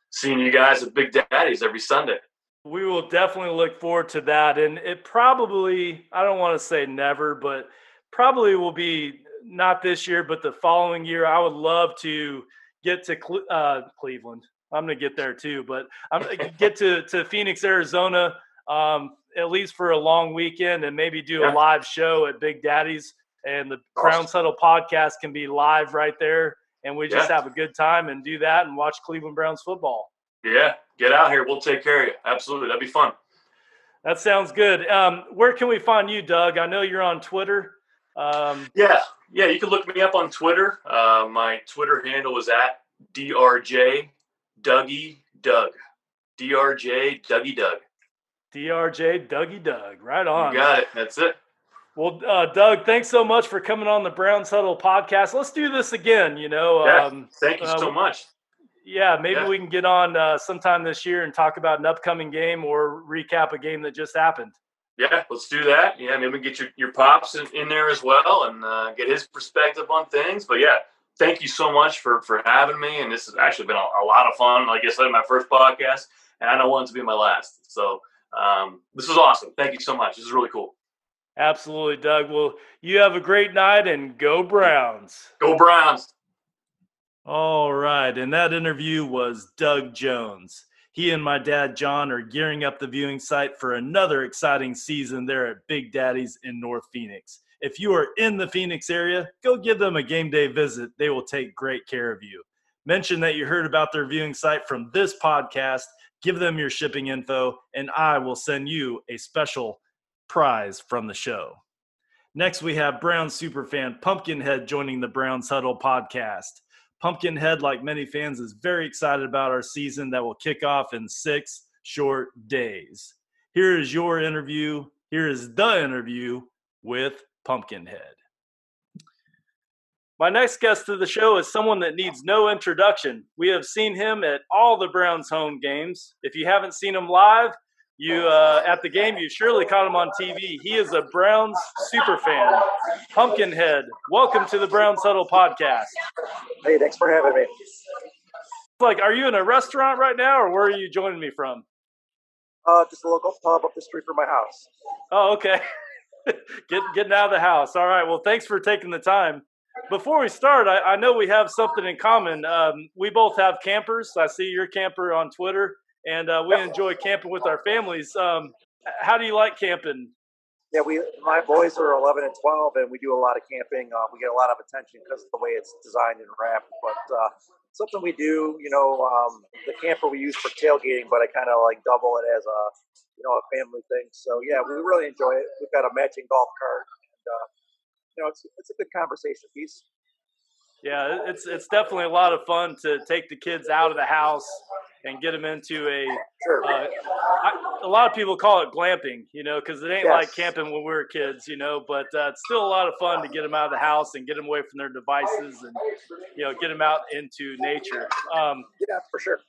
seeing you guys at Big Daddy's every Sunday. We will definitely look forward to that. And it probably, I don't want to say never, but probably will be not this year, but the following year. I would love to get to Cle- uh, Cleveland. I'm going to get there too, but I'm going to get to, to Phoenix, Arizona, um, at least for a long weekend and maybe do a live show at Big Daddy's. And the. Browns Huddle podcast can be live right there. And we just Yeah. have a good time and do that and watch Cleveland Browns football. Yeah, get out here. We'll take care of you. Absolutely, that'd be fun. That sounds good. Um, where can we find you, Doug? I know you're on Twitter. Um, Yeah, yeah. You can look me up on Twitter. Uh, my Twitter handle is at drj Dougie Doug. drj Dougie Doug. DRJ Dougie Doug. Right on. You got it. That's it. Well, uh, Doug, thanks so much for coming on the Browns Huddle podcast. Let's do this again. You know, Yeah. um, Thank you uh, so much. yeah, maybe Yeah. we can get on uh, sometime this year and talk about an upcoming game or recap a game that just happened. Yeah, let's do that. Yeah, maybe get your, your pops in, in there as well and uh, get his perspective on things. But yeah, thank you so much for for having me. And this has actually been a, a lot of fun. Like I said, my first podcast, and I don't want it to be my last. So um, this is awesome. Thank you so much. This is really cool. Absolutely, Doug. Well, you have a great night and go Browns. Go Browns. All right. And that interview was Doug Jones. He and my dad, John, are gearing up the viewing site for another exciting season there at Big Daddy's in North Phoenix. If you are in the Phoenix area, go give them a game day visit. They will take great care of you. Mention that you heard about their viewing site from this podcast. Give them your shipping info, and I will send you a special prize from the show. Next, we have Brown superfan Pumpkinhead joining the Browns Huddle podcast. Pumpkinhead, like many fans, is very excited about our season that will kick off in six short days. Here is your interview. Here is the interview with Pumpkinhead. My next guest to the show is someone that needs no introduction. We have seen him at all the Browns home games. If you haven't seen him live, you uh, at the game, you surely caught him on TV. He is a Browns super fan. Pumpkinhead, welcome to the Browns Huddle podcast. Hey, thanks for having me. Like, are you in a restaurant right now, or where are you joining me from? Uh, just a local pub up the street from my house. Oh, okay. Get, getting out of the house. All right. Well, thanks for taking the time. Before we start, I, I know we have something in common. Um, we both have campers. I see your camper on Twitter, and uh, we enjoy camping with our families. Um, how do you like camping? Yeah, we my boys are 11 and 12, and we do a lot of camping. Uh, we get a lot of attention because of the way it's designed and wrapped. But uh, something we do, you know, um, the camper we use for tailgating, but I kind of like double it as a you know a family thing. So yeah, we really enjoy it. We've got a matching golf cart, and uh, you know, it's it's a good conversation piece. Yeah, it's it's definitely a lot of fun to take the kids out of the house and get them into a. Sure. Uh, I, a lot of people call it glamping, you know, because it ain't Yes. like camping when we were kids, you know. But uh, it's still a lot of fun to get them out of the house and get them away from their devices and you know get them out into nature. Um, Yeah, for sure.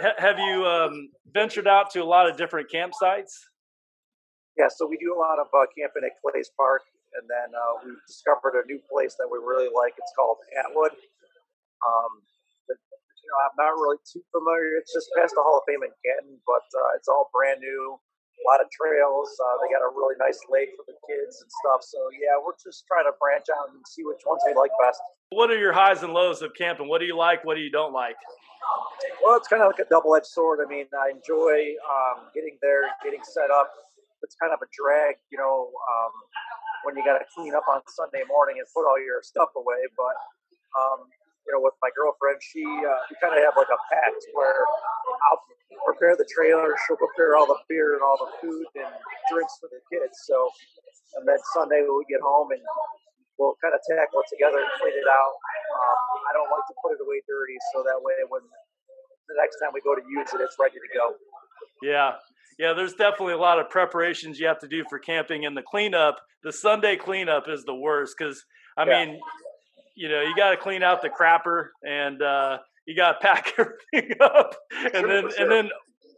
ha- have you um, ventured out to a lot of different campsites? Yeah, so we do a lot of uh, camping at Clay's Park, and then uh, we discovered a new place that we really like. It's called Atwood. Um, know, I'm not really too familiar. It's just past the Hall of Fame in Canton, but uh, it's all brand new. A lot of trails. Uh, they got a really nice lake for the kids and stuff. So yeah, we're just trying to branch out and see which ones we like best. What are your highs and lows of camping? What do you like? What do you don't like? Well, it's kind of like a double-edged sword. I mean, I enjoy um, getting there, getting set up. It's kind of a drag, you know, um, when you got to clean up on Sunday morning and put all your stuff away. But um, you know, with my girlfriend, she uh, we kind of have like a pact where I'll prepare the trailer, she'll prepare all the beer and all the food and drinks for the kids. So, and then Sunday we get home and we'll kind of tackle it together and clean it out. Um, I don't like to put it away dirty, so that way when the next time we go to use it, it's ready to go. Yeah. Yeah, there's definitely a lot of preparations you have to do for camping and the cleanup, the Sunday cleanup is the worst cuz I Yeah. mean, you know, you got to clean out the crapper and uh you got to pack everything up and then and then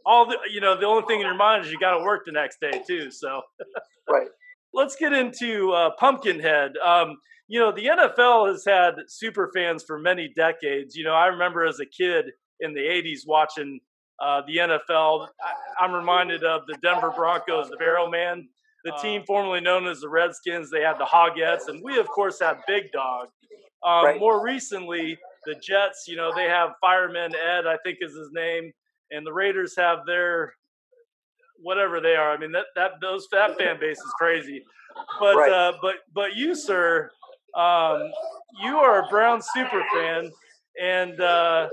all the you know, the only thing in your mind is you got to work the next day too. So, Right. let's get into uh, Pumpkinhead. Um, you know, the NFL has had super fans for many decades. You know, I remember as a kid in the '80s watching uh, the NFL. I, I'm reminded of the Denver Broncos, the Barrel Man, the team formerly known as the Redskins. They had the Hogettes, and we of course have Big Dawg. Um, Right. More recently, the Jets. You know, they have Fireman Ed, I think is his name, and the Raiders have their whatever they are. I mean, that that those that fan base is crazy. But Right. uh, but but you, sir, um, you are a Brown super fan, and uh,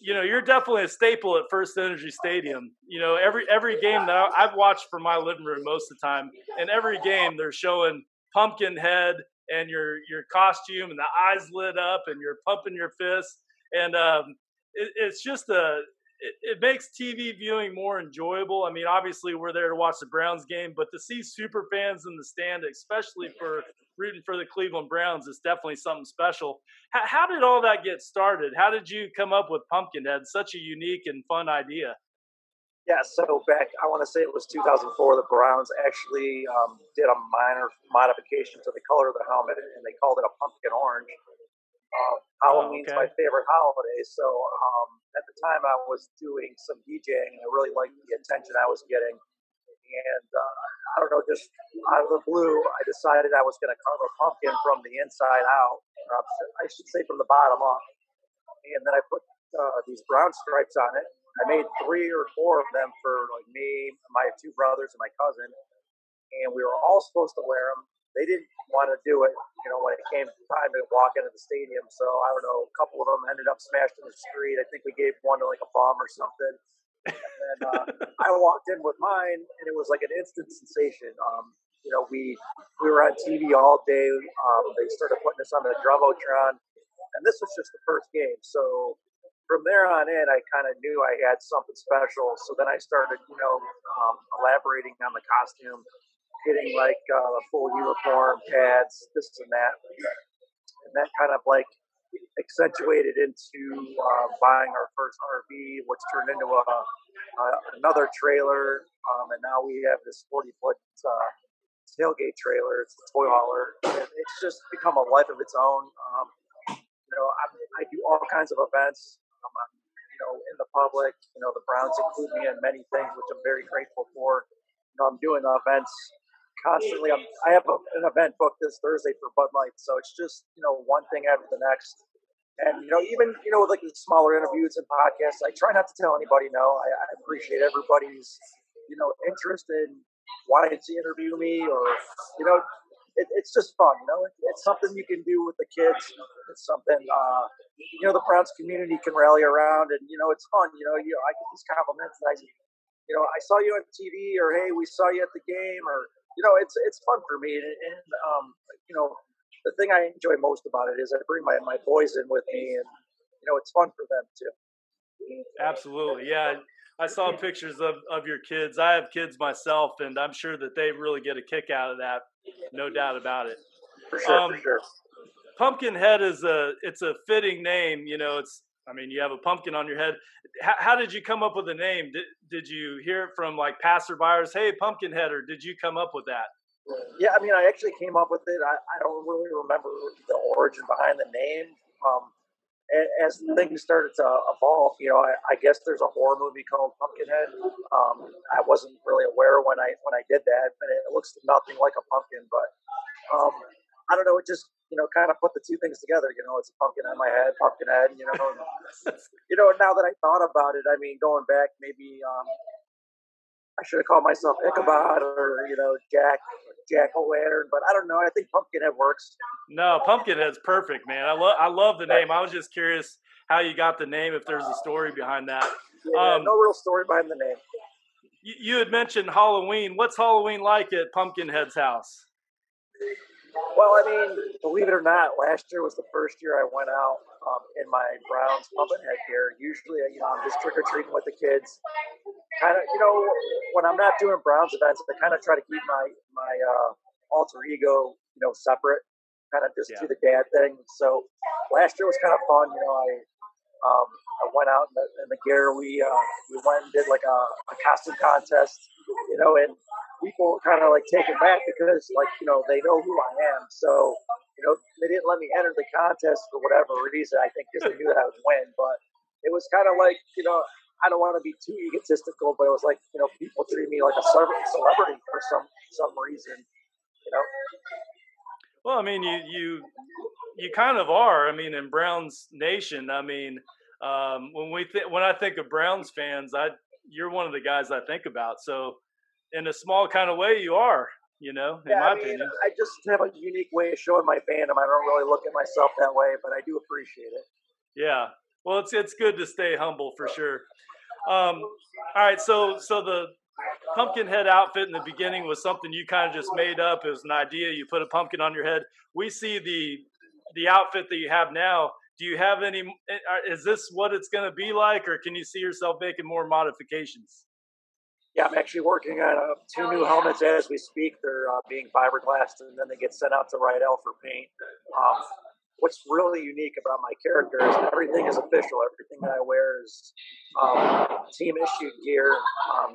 you know you're definitely a staple at First Energy Stadium. You know every every game that I, I've watched from my living room most of the time, and every game they're showing Pumpkinhead and your your costume and the eyes lit up and you're pumping your fists and um, it, it's just a it, it makes TV viewing more enjoyable. I mean, obviously we're there to watch the Browns game, but to see super fans in the stand, especially for rooting for the Cleveland Browns, is definitely something special. How, how did all that get started? How did you come up with Pumpkinhead? Such a unique and fun idea. Yeah, so back, I want to say it was 2004, the Browns actually um, did a minor modification to the color of the helmet, and they called it a pumpkin orange. Uh, Halloween's oh, okay. my favorite holiday, so um, at the time I was doing some DJing, and I really liked the attention I was getting. And uh, I don't know, just out of the blue, I decided I was going to carve a pumpkin from the inside out. I should say from the bottom up. And then I put uh, these brown stripes on it. I made three or four of them for like me, my two brothers, and my cousin. And we were all supposed to wear them. They didn't want to do it, you know, when it came time to walk into the stadium. So I don't know, a couple of them ended up smashed in the street. I think we gave one to like a bum or something. And uh, I walked in with mine, and it was like an instant sensation. Um, you know, we we were on TV all day. Um, they started putting us on the Jumbotron, and this was just the first game. So from there on in, I kind of knew I had something special. So then I started, you know, um, elaborating on the costume, getting like uh, full uniform, pads, this and that, and that kind of like accentuated into uh, buying our first RV, which turned into a, a another trailer, um, and now we have this 40 foot uh, tailgate trailer. It's a toy hauler. And it's just become a life of its own. Um, you know, I, I, do all kinds of events. You know, in the public. You know, the Browns include me in many things, which I'm very grateful for. You know, I'm doing events constantly. I'm, I have a, an event booked this Thursday for Bud Light, so it's just you know one thing after the next. And you know, even you know, with like the smaller interviews and podcasts, I try not to tell anybody no. I, I appreciate everybody's you know interest in wanting to interview me, or you know, it, it's just fun. You know, it, it's something you can do with the kids. It's something uh, you know the Browns community can rally around, and you know, it's fun. You know, you I get these compliments, and I, you know, I saw you on TV, or hey, we saw you at the game, or you know, it's it's fun for me, and, and um, you know, the thing I enjoy most about it is I bring my my boys in with me, and you know, it's fun for them too. Absolutely, yeah. I saw pictures of, of your kids. I have kids myself, and I'm sure that they really get a kick out of that. No doubt about it. For sure, um, for sure. Pumpkinhead is a it's a fitting name. You know, it's I mean, you have a pumpkin on your head. How, how, did you come up with the name? Did, did you hear it from like passerbyers? Hey, Pumpkinhead, or did you come up with that? Yeah, I mean, I actually came up with it. I, I don't really remember the origin behind the name. Um, as things started to evolve, you know, I, I, guess there's a horror movie called Pumpkinhead. Um, I wasn't really aware when I when I did that, but it looks nothing like a pumpkin. But um, I don't know. It just you know, kind of put the two things together. You know, it's a pumpkin on my head, pumpkin head. You know, you know. Now that I thought about it, I mean, going back, maybe um, I should have called myself Ichabod or you know Jack Jack O' Lantern, but I don't know. I think Pumpkinhead works. No, Pumpkinhead's perfect, man. I love I love the name. I was just curious how you got the name. If there's a story behind that. Yeah, um, no real story behind the name. You, you had mentioned Halloween. What's Halloween like at Pumpkinhead's house? Well, I mean, believe it or not, last year was the first year I went out um, in my Browns Pumpkinhead gear. Usually, you know, I'm just trick or treating with the kids. Kind of, you know, when I'm not doing Browns events, I kind of try to keep my my uh, alter ego, you know, separate. Kind of just yeah. do the dad thing. So last year was kind of fun. You know, I um, I went out in the, in the gear. We uh, we went and did like a, a costume contest. You know, and people kind of like taken back because like you know they know who I am. So you know they didn't let me enter the contest for whatever reason. I think because they knew that I would win. But it was kind of like you know I don't want to be too egotistical, but it was like you know people treat me like a celebrity for some some reason. You know. Well, I mean, you you you kind of are. I mean, in Browns Nation, I mean, um, when we th- when I think of Browns fans, I you're one of the guys I think about. So in a small kind of way, you are. You know, in yeah, my I mean, opinion, I just have a unique way of showing my fandom. I don't really look at myself that way, but I do appreciate it. Yeah, well, it's it's good to stay humble for sure. Um, all right, so so the pumpkin head outfit in the beginning was something you kind of just made up. It was an idea. You put a pumpkin on your head. We see the the outfit that you have now. Do you have any? Eh, is this what it's going to be like, or can you see yourself making more modifications? Yeah, I'm actually working on uh, two new helmets as we speak. They're uh, being fiberglassed, and then they get sent out to Riddell for paint. Um, what's really unique about my character is everything is official. Everything that I wear is um, team issued gear, um,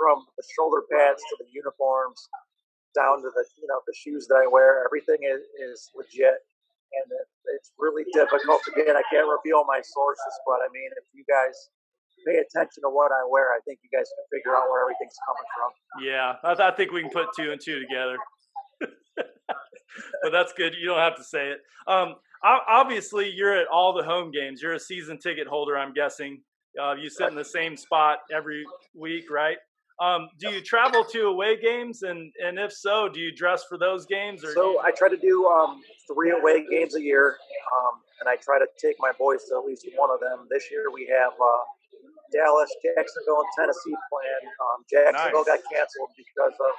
from the shoulder pads to the uniforms, down to the you know the shoes that I wear. Everything is, is legit, and it, it's really difficult. Again, I can't reveal my sources, but I mean, if you guys pay attention to what I wear, I think you guys can figure out where everything's coming from. Yeah, I, I think we can put two and two together. but that's good. You don't have to say it. Um, obviously, you're at all the home games. You're a season ticket holder, I'm guessing. Uh, you sit in the same spot every week, right? Um, do you travel to away games, and and if so, do you dress for those games? Or so you... I try to do um, three away games a year, um, and I try to take my boys to at least one of them. This year we have uh, Dallas, Jacksonville, and Tennessee playing. Um, Jacksonville nice. got canceled because of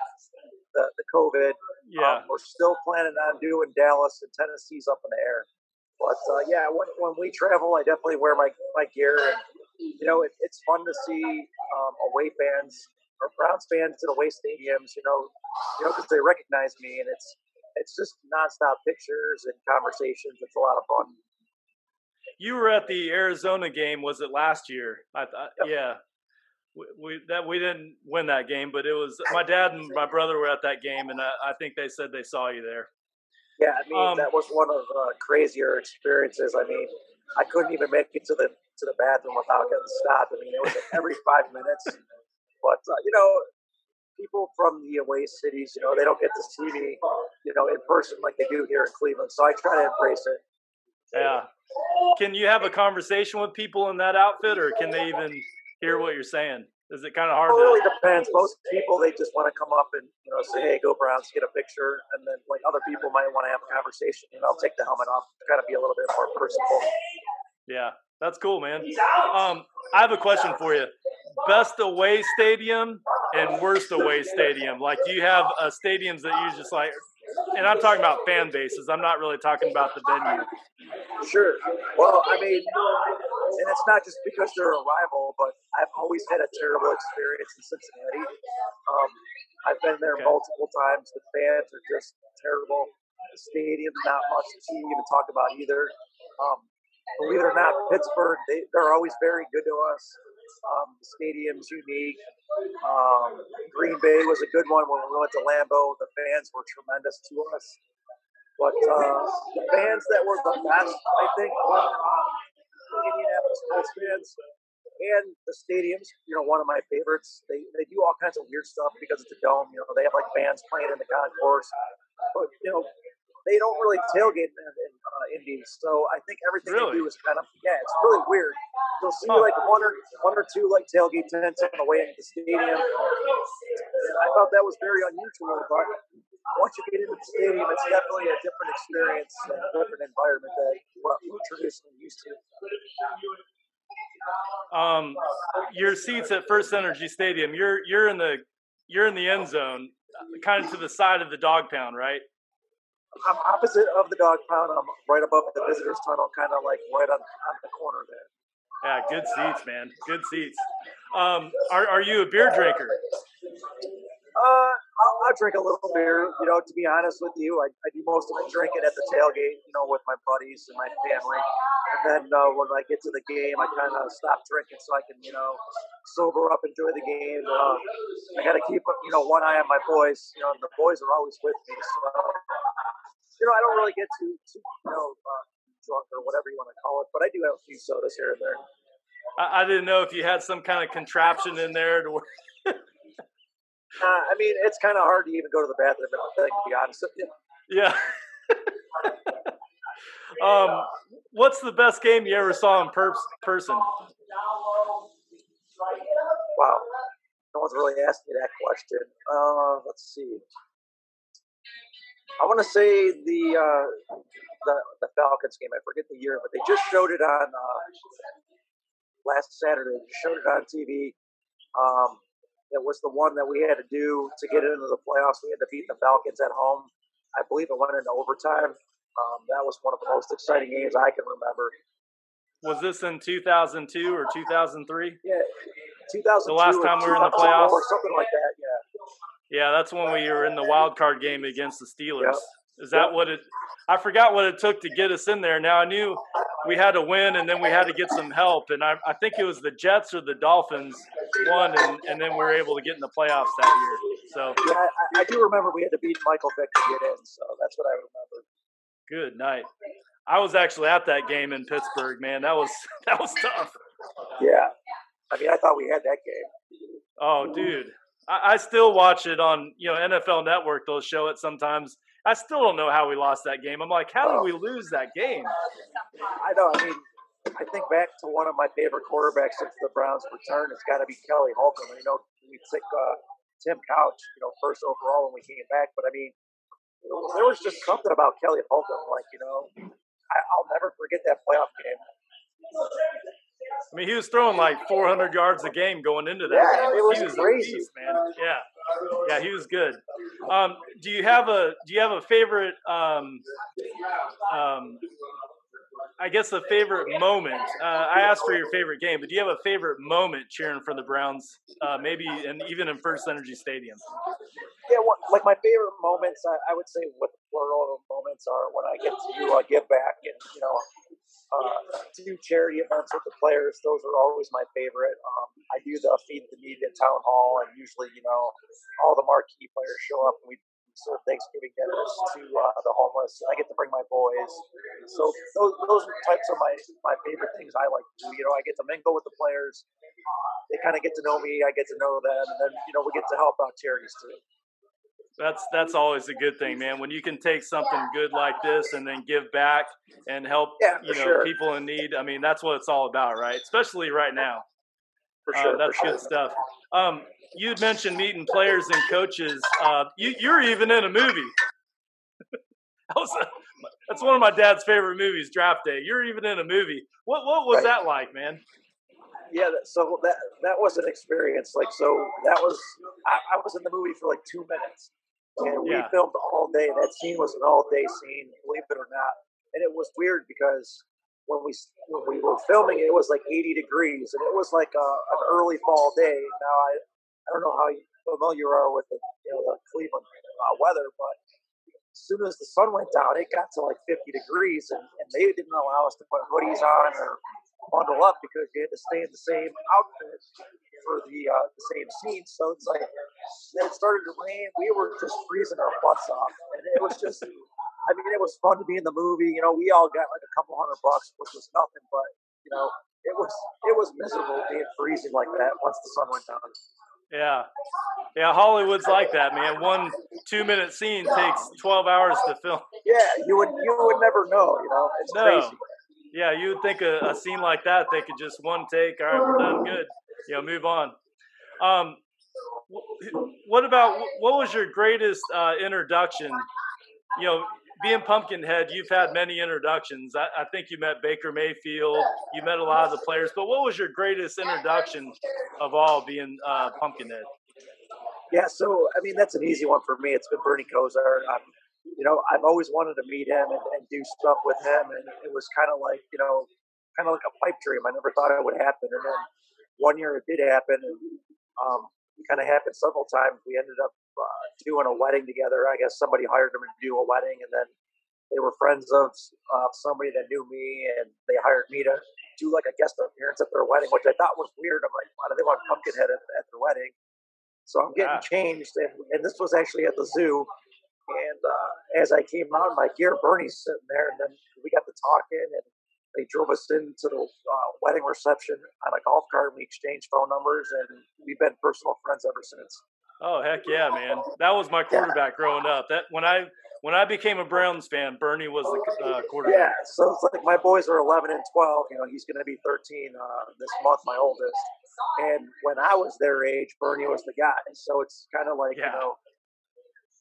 the, the COVID. Yeah, um, we're still planning on doing Dallas, and Tennessee's up in the air. But uh, yeah, when, when we travel, I definitely wear my my gear, and you know it, it's fun to see um, away fans or Browns fans to the away stadiums, you know, you know, because they recognize me, and it's it's just nonstop pictures and conversations. It's a lot of fun. You were at the Arizona game. Was it last year? I thought, yeah. We, we, that we didn't win that game, but it was my dad and my brother were at that game, and I, I think they said they saw you there. Yeah, I mean um, that was one of the crazier experiences. I mean, I couldn't even make it to the to the bathroom without getting stopped. I mean, it was every five minutes. But uh, you know, people from the away cities, you know, they don't get to see me, you know, in person like they do here in Cleveland. So I try to embrace it. Yeah. Can you have a conversation with people in that outfit, or can they even hear what you're saying? Is it kind of hard? It really to... depends. Most people they just want to come up and you know say, "Hey, go Browns," get a picture, and then like other people might want to have a conversation. You know, I'll take the helmet off, kind of be a little bit more personable. Yeah, that's cool, man. Um, I have a question for you best away stadium and worst away stadium? Like, do you have uh, stadiums that you just like? And I'm talking about fan bases. I'm not really talking about the venue. Sure. Well, I mean, and it's not just because they're a rival, but I've always had a terrible experience in Cincinnati. Um, I've been there okay. multiple times. The fans are just terrible. The stadium's not much to even talk about either. Um, believe it or not, Pittsburgh, they, they're always very good to us. Um, the stadium's unique. Um, Green Bay was a good one when we went to Lambeau. The fans were tremendous to us. But uh, the fans that were the best, I think, were uh, Indianapolis Colts fans and the stadiums. You know, one of my favorites. They they do all kinds of weird stuff because it's a dome. You know, they have like bands playing in the concourse. But you know, they don't really tailgate in, in uh, Indies. So I think everything really? they do is kind of yeah, it's really weird. You'll see huh. like one or one or two like tailgate tents on the way into the stadium. And I thought that was very unusual, but once you get into the stadium, it's definitely a different experience and a different environment that what we're traditionally used to. Um, your seats at First Energy Stadium, you're you're in the you're in the end zone, kind of to the side of the dog pound, right? I'm opposite of the dog pound. I'm right above the visitors tunnel, kind of like right on, on the corner there. Yeah, good seats, man. Good seats. Um, are are you a beer drinker? Uh, I'll, I'll, drink a little beer. You know, to be honest with you, I, I do most of my drinking at the tailgate. You know, with my buddies and my family. And then uh, when I get to the game, I kind of stop drinking so I can, you know, sober up, enjoy the game. Uh, I got to keep, you know, one eye on my boys. You know, the boys are always with me. So you know, I don't really get too, too you know, uh, drunk or whatever you want to call it, but I do have a few sodas here and there. I, I didn't know if you had some kind of contraption in there to. uh, I mean, it's kind of hard to even go to the bathroom in a thing, to be honest with you. Yeah. um, what's the best game you ever saw in per- person? Wow, no one's really asked me that question. Uh, let's see. I want to say the uh, the the Falcons game. I forget the year, but they just showed it on uh, last Saturday. They showed it on TV. Um, it was the one that we had to do to get into the playoffs. We had to beat the Falcons at home. I believe it went into overtime. Um, that was one of the most exciting games I can remember. Was this in 2002 or 2003? Yeah, 2002. The last time we were in the playoffs, or something like that. Yeah. Yeah, that's when we were in the wild card game against the Steelers. Yep. Is that what it? I forgot what it took to get us in there. Now I knew we had to win, and then we had to get some help. And I, I think it was the Jets or the Dolphins won, and, and then we were able to get in the playoffs that year. So yeah, I, I do remember we had to beat Michael Vick to get in. So that's what I remember. Good night. I was actually at that game in Pittsburgh, man. That was that was tough. Yeah, I mean, I thought we had that game. Oh, dude, I, I still watch it on you know NFL Network. They'll show it sometimes. I still don't know how we lost that game. I'm like, how did we lose that game? I know. I mean, I think back to one of my favorite quarterbacks since the Browns' return. It's got to be Kelly Holcomb. You know, we took uh, Tim Couch, you know, first overall when we came back. But I mean, there was just something about Kelly Holcomb. Like, you know, I, I'll never forget that playoff game. I mean, he was throwing like 400 yards a game going into that Yeah, game. it was he was crazy. beast, man. Yeah, yeah, he was good. Um, do you have a Do you have a favorite? Um, um, I guess a favorite moment. Uh, I asked for your favorite game, but do you have a favorite moment cheering for the Browns? Uh, maybe, and even in First Energy Stadium. Yeah, what, like my favorite moments, I, I would say what the plural of moments are when I get to uh, give back and you know uh, do charity events with the players. Those are always my favorite. Um, I do the feed the at town hall, and usually you know all the marquee players show up, and we serve Thanksgiving dinners to uh, the homeless. I get to bring my boys, so those, those types are my my favorite things I like to do. You know, I get to mingle with the players. They kind of get to know me. I get to know them, and then you know we get to help out charities too. That's that's always a good thing, man. When you can take something good like this and then give back and help, Yeah, you know, sure. people in need. I mean, that's what it's all about, right? Especially right now. For Uh, sure, that's for good sure. stuff. Um, you'd mentioned meeting players and coaches. Uh, you, you're even in a movie. that was a, that's one of my dad's favorite movies, Draft Day. You're even in a movie. What what was Right. that like, man? Yeah, that, so that that was an experience. Like, so that was I, I was in the movie for like two minutes, and we Yeah. filmed all day. That scene was an all day scene, believe it or not. And it was weird because when we when we were filming, it was like 80 degrees, and it was like a, an early fall day. Now I I don't know how familiar you are with the you know the Cleveland uh, weather, but as soon as the sun went down, it got to like 50 degrees, and, and they didn't allow us to put hoodies on or bundle up because you had to stay in the same outfit for the uh, the same scene. So it's like then it started to rain. We were just freezing our butts off, and it was just. I mean, it was fun to be in the movie. You know, we all got like a couple hundred bucks, which was nothing, but you know, it was it was miserable being freezing like that once the sun went down. Yeah, yeah. Hollywood's like that, man. One two minute scene takes 12 hours to film. Yeah, you would you would never know. You know, it's No. crazy. Yeah, you would think a, a scene like that they could just one take. All right, we're done. Good. You know, move on. Um, what about what was your greatest uh, introduction? You know, being Pumpkinhead, you've had many introductions. I, I think you met Baker Mayfield. You met a lot of the players, but what was your greatest introduction of all, being uh, Pumpkinhead? Yeah, so I mean that's an easy one for me. It's been Bernie Kosar. I'm, you know, I've always wanted to meet him and, and do stuff with him, and it was kind of like you know, kind of like a pipe dream. I never thought it would happen, and then one year it did happen, and um, it kind of happened several times. We ended up uh, doing a wedding together. I guess somebody hired him to do a wedding, and then they were friends of uh, somebody that knew me, and they hired me to do like a guest appearance at their wedding, which I thought was weird. I'm like, why do they want Pumpkinhead at, at their wedding? So I'm getting Yeah. changed, and, and this was actually at the zoo. And uh, as I came out in my gear, Bernie's sitting there, and then we got to talking, and they drove us into the uh, wedding reception on a golf cart. We exchanged phone numbers, and we've been personal friends ever since. Oh heck yeah, man! That was my quarterback growing up. That when I when I became a Browns fan, Bernie was the uh, Yeah, so it's like my boys are 11 and 12. You know, he's going to be 13 uh, this month, my oldest. And when I was their age, Bernie was the guy. So it's kind of like Yeah. you know,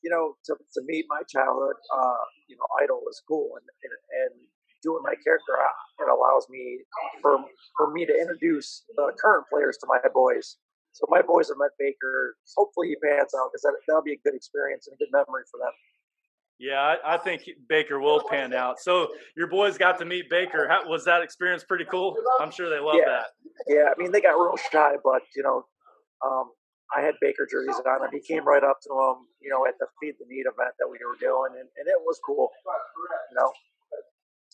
you know, to, to meet my childhood, uh, you know, idol is cool, and and, and doing my character, it allows me for for me to introduce the current players to my boys. So my boys have met Baker. Hopefully he pans out because that that'll be a good experience and a good memory for them. Yeah, I, I think Baker will pan out. So your boys got to meet Baker. How, was that experience pretty cool? I'm sure they love Yeah. that. Yeah, I mean they got real shy, but you know, um, I had Baker jerseys on, and he came right up to him, you know, at the Feed the Need event that we were doing, and, and it was cool. You know,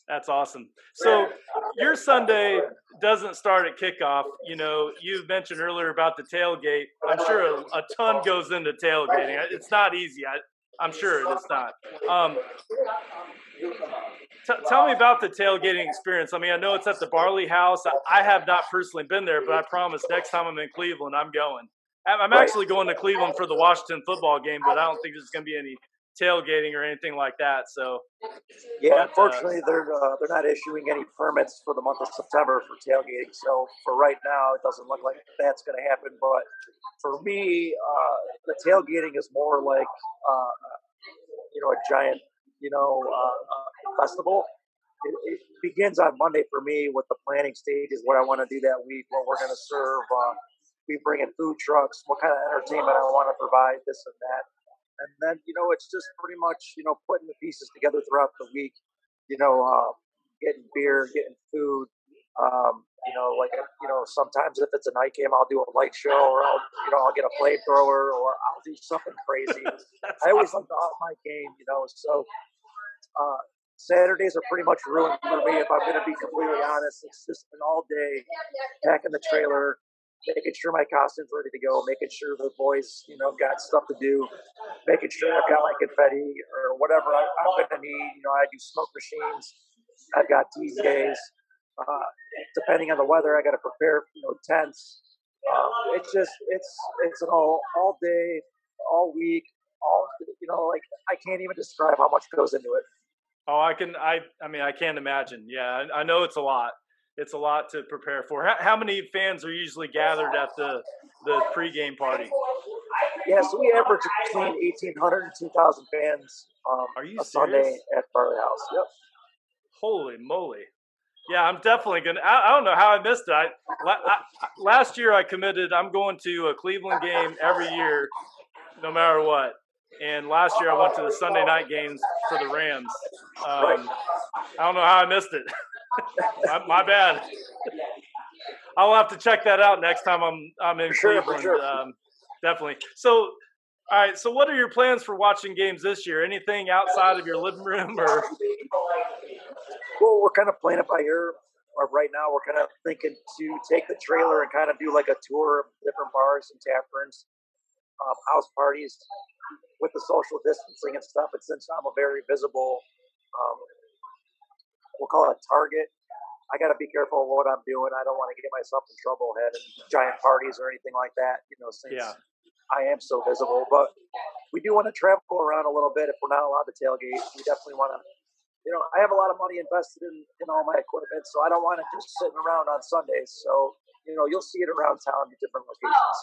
That's awesome. So your Sunday doesn't start at kickoff. You know, you mentioned earlier about the tailgate. I'm sure a, a ton goes into tailgating. It's not easy. I, I'm sure it's not. Um, t- tell me about the tailgating experience. I mean, I know it's at the Barley House. I, I have not personally been there, but I promise next time I'm in Cleveland, I'm going. I'm actually going to Cleveland for the Washington football game, but I don't think there's going to be any tailgating or anything like that. So, yeah, but, unfortunately, uh, they're uh, they're not issuing any permits for the month of September for tailgating. So for right now, it doesn't look like that's going to happen. But for me, uh, the tailgating is more like uh, you know a giant you know uh, uh, festival. It, it, begins on Monday for me with the planning stages, what I want to do that week, what we're going to serve. We bring in food trucks, what kind of entertainment I want to provide, this and that and then you know it's just pretty much you know putting the pieces together throughout the week. You know, uh, getting beer, getting food. Um, you know, like you know, sometimes if it's a night game, I'll do a light show, or I'll you know I'll get a flamethrower, or I'll do something crazy. I always like to up my game, you know. So uh, Saturdays are pretty much ruined for me. If I'm going to be completely honest, it's just an all day packing the trailer, making sure my costume's ready to go, making sure the boys, you know, got stuff to do, making sure I've got my confetti or whatever I, am going to need. You know, I do smoke machines, I've got DJs. Uh, depending on the weather, I got to prepare, you know, tents. Um, it's just, it's, it's an all, all day, all week, all, you know, like I can't even describe how much goes into it. Oh, I can, I, I mean, I can't imagine. Yeah, I know it's a lot it's a lot to prepare for. How, how many fans are usually gathered at the the pregame party? Yeah, so we average between 1,800 and 2,000 fans um, Are you a serious? Sunday at Barley House. Yep. Holy moly. Yeah, I'm definitely going to. I don't know how I missed it. I, I, last year I committed, I'm going to a Cleveland game every year, no matter what. And last year I went to the Sunday night games for the Rams. Um, I don't know how I missed it. my, my, bad. I'll have to check that out next time I'm I'm in sure, Cleveland. Sure. Um, definitely. So, all right. So, what are your plans for watching games this year? Anything outside of your living room, or? Well, we're kind of playing it by ear. Right now, we're kind of thinking to take the trailer and kind of do like a tour of different bars and taverns, um, house parties, with the social distancing and stuff. And since I'm a very visible um, we'll call it target. I got to be careful of what I'm doing. I don't want to get myself in trouble having giant parties or anything like that. You know, since yeah. I am so visible, but we do want to travel around a little bit if we're not allowed to tailgate. We definitely want to. You know, I have a lot of money invested in, in all my equipment, so I don't want it just sitting around on Sundays. So, you know, you'll see it around town in different locations.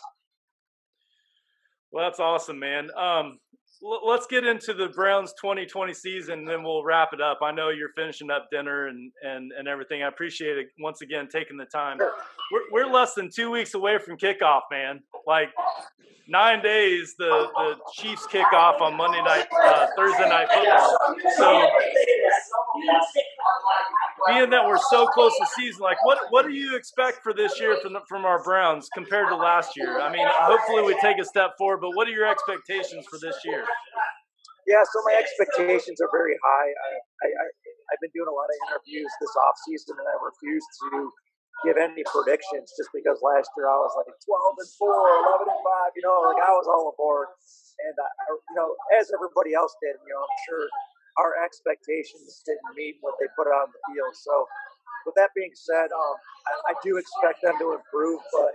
Well, that's awesome, man. Um, let's get into the Browns 2020 season, and then we'll wrap it up. I know you're finishing up dinner and and and everything. I appreciate it once again taking the time. We're we're less than two weeks away from kickoff, man. Like nine days, the the Chiefs kick off on Monday night, uh, Thursday night football. So being that we're so close to season, like what what do you expect for this year from from our Browns compared to last year? I mean, hopefully we take a step forward, but what are your expectations for this year? Yeah, so my expectations are very high. I, I, I've been doing a lot of interviews this off season, and I refuse to give any predictions just because last year I was like 12 and 4, 11 and 5, you know, like I was all aboard. And, uh, I, you know, as everybody else did, you know, I'm sure our expectations didn't meet what they put on the field. So, with that being said, um, I, I, do expect them to improve, but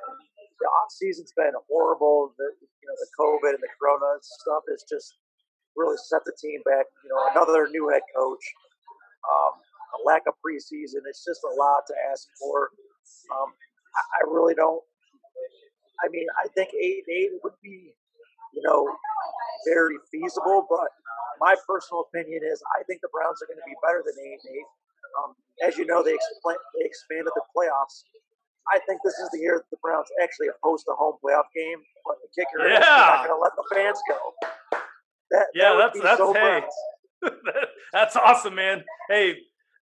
the off season's been horrible. The you know the COVID and the Corona stuff has just really set the team back. You know, another new head coach, um, a lack of preseason. It's just a lot to ask for. Um, I, I really don't. I mean, I think eight eight would be, you know, very feasible, but my personal opinion is I think the Browns are going to be better than eight and eight. Um, as you know, they, expl- they expanded the playoffs. I think this is the year that the Browns actually host a home playoff game. But the kicker yeah. is not going to let the fans go. That, yeah, that that's that's so hey, that's awesome, man. Hey,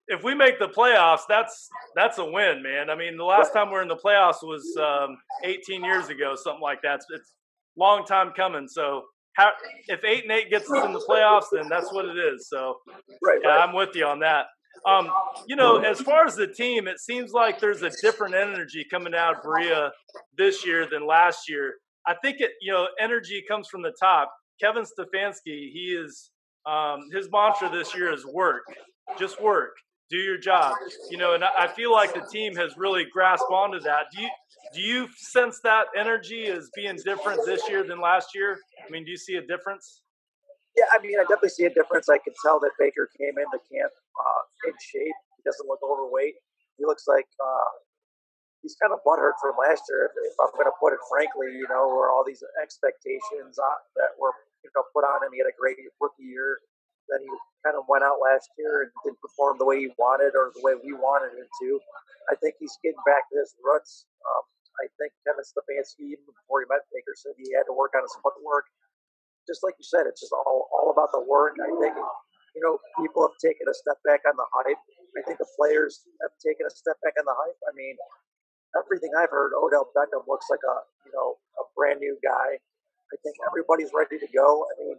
if we make the playoffs, that's that's a win, man. I mean, the last time we are in the playoffs was um, 18 years ago, something like that. It's, it's long time coming. So how, if eight and eight gets us in the playoffs, then that's what it is. So, right, yeah, right. I'm with you on that. Um, you know, as far as the team, it seems like there's a different energy coming out of Berea this year than last year. I think it, you know, energy comes from the top. Kevin Stefanski, he is um, his mantra this year is work, just work, do your job. You know, and I feel like the team has really grasped onto that. Do you do you sense that energy is being different this year than last year? I mean, do you see a difference? Yeah, I mean, I definitely see a difference. I can tell that Baker came into camp uh, in shape. He doesn't look overweight. He looks like uh, he's kind of butthurt from last year, if, I'm going to put it frankly. You know, where all these expectations uh, that were you know put on him. He had a great rookie year. Then he kind of went out last year and didn't perform the way he wanted or the way we wanted him to. I think he's getting back to his roots. Um, I think Kevin Stefanski, even before he met Baker, said he had to work on his footwork. Just like you said, it's just all, all about the work. I think, you know, people have taken a step back on the hype. I think the players have taken a step back on the hype. I mean, everything I've heard, Odell Beckham looks like a, you know, a brand new guy. I think everybody's ready to go. I mean,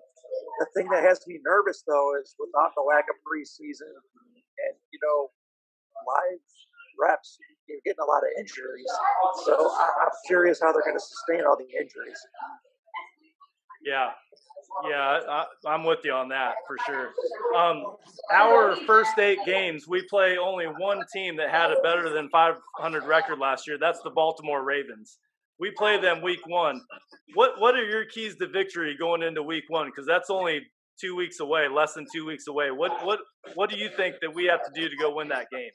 the thing that has me nervous though is without the lack of preseason and you know live reps, you're getting a lot of injuries. So I, am curious how they're going to sustain all the injuries. Yeah, yeah, I, am with you on that for sure. Um, our first eight games, we play only one team that had a better than 500 record last year. That's the Baltimore Ravens. We play them week one. What What are your keys to victory going into week one? Because that's only two weeks away, less than two weeks away. What What What do you think that we have to do to go win that game?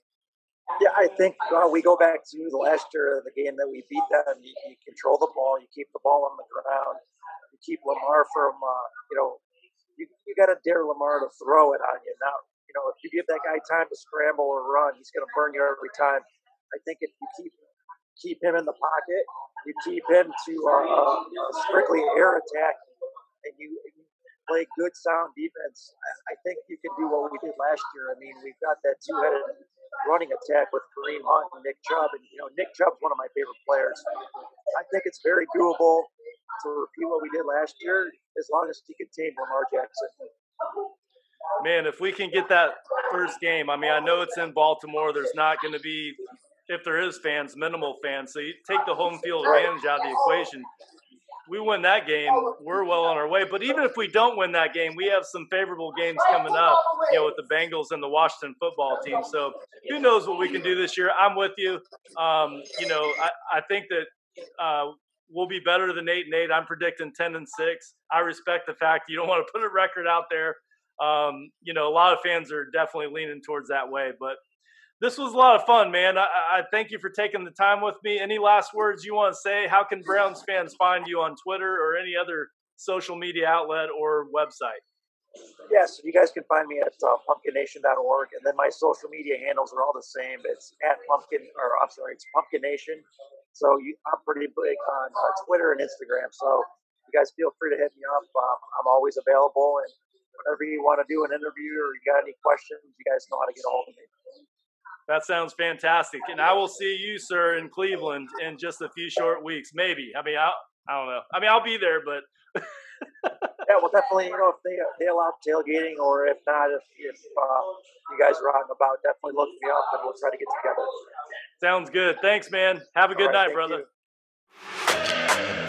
Yeah, I think uh, we go back to the last year the game that we beat them. You, you, control the ball, you keep the ball on the ground, you keep Lamar from, uh, you know, you, you got to dare Lamar to throw it on you. Now, you know, if you give that guy time to scramble or run, he's going to burn you every time. I think if you keep keep him in the pocket, you keep him to uh, a strictly air attack, and you, you play good sound defense. I think you can do what we did last year. I mean, we've got that two-headed running attack with Kareem Hunt and Nick Chubb. And, you know, Nick Chubb's one of my favorite players. I think it's very doable to repeat what we did last year as long as he contain Lamar Jackson. Man, if we can get that first game, I mean, I know it's in Baltimore. There's not going to be, if there is fans, minimal fans. So you take the home field advantage out of the equation we win that game, we're well on our way. But even if we don't win that game, we have some favorable games coming up, you know, with the Bengals and the Washington football team. So who knows what we can do this year? I'm with you. Um, you know, I, I think that uh, we'll be better than eight and eight. I'm predicting ten and six. I respect the fact you don't want to put a record out there. Um, you know, a lot of fans are definitely leaning towards that way, but this was a lot of fun, man. I, I, thank you for taking the time with me. Any last words you want to say? How can Browns fans find you on Twitter or any other social media outlet or website? Yes, you guys can find me at uh, pumpkinnation.org, and then my social media handles are all the same. It's at pumpkin, or I'm sorry, it's Pumpkin Nation. So you, I'm pretty big on uh, Twitter and Instagram. So you guys feel free to hit me up. Um, I'm always available, and whenever you want to do an interview or you got any questions, you guys know how to get a hold of me. That sounds fantastic. And I will see you, sir, in Cleveland in just a few short weeks. Maybe. I mean, I'll, I don't know. I mean, I'll be there, but. yeah, well, definitely, you know, if they, they allow tailgating or if not, if, if uh, you guys are out about, definitely look me up and we'll try to get together. Sounds good. Thanks, man. Have a good right, night, brother. You.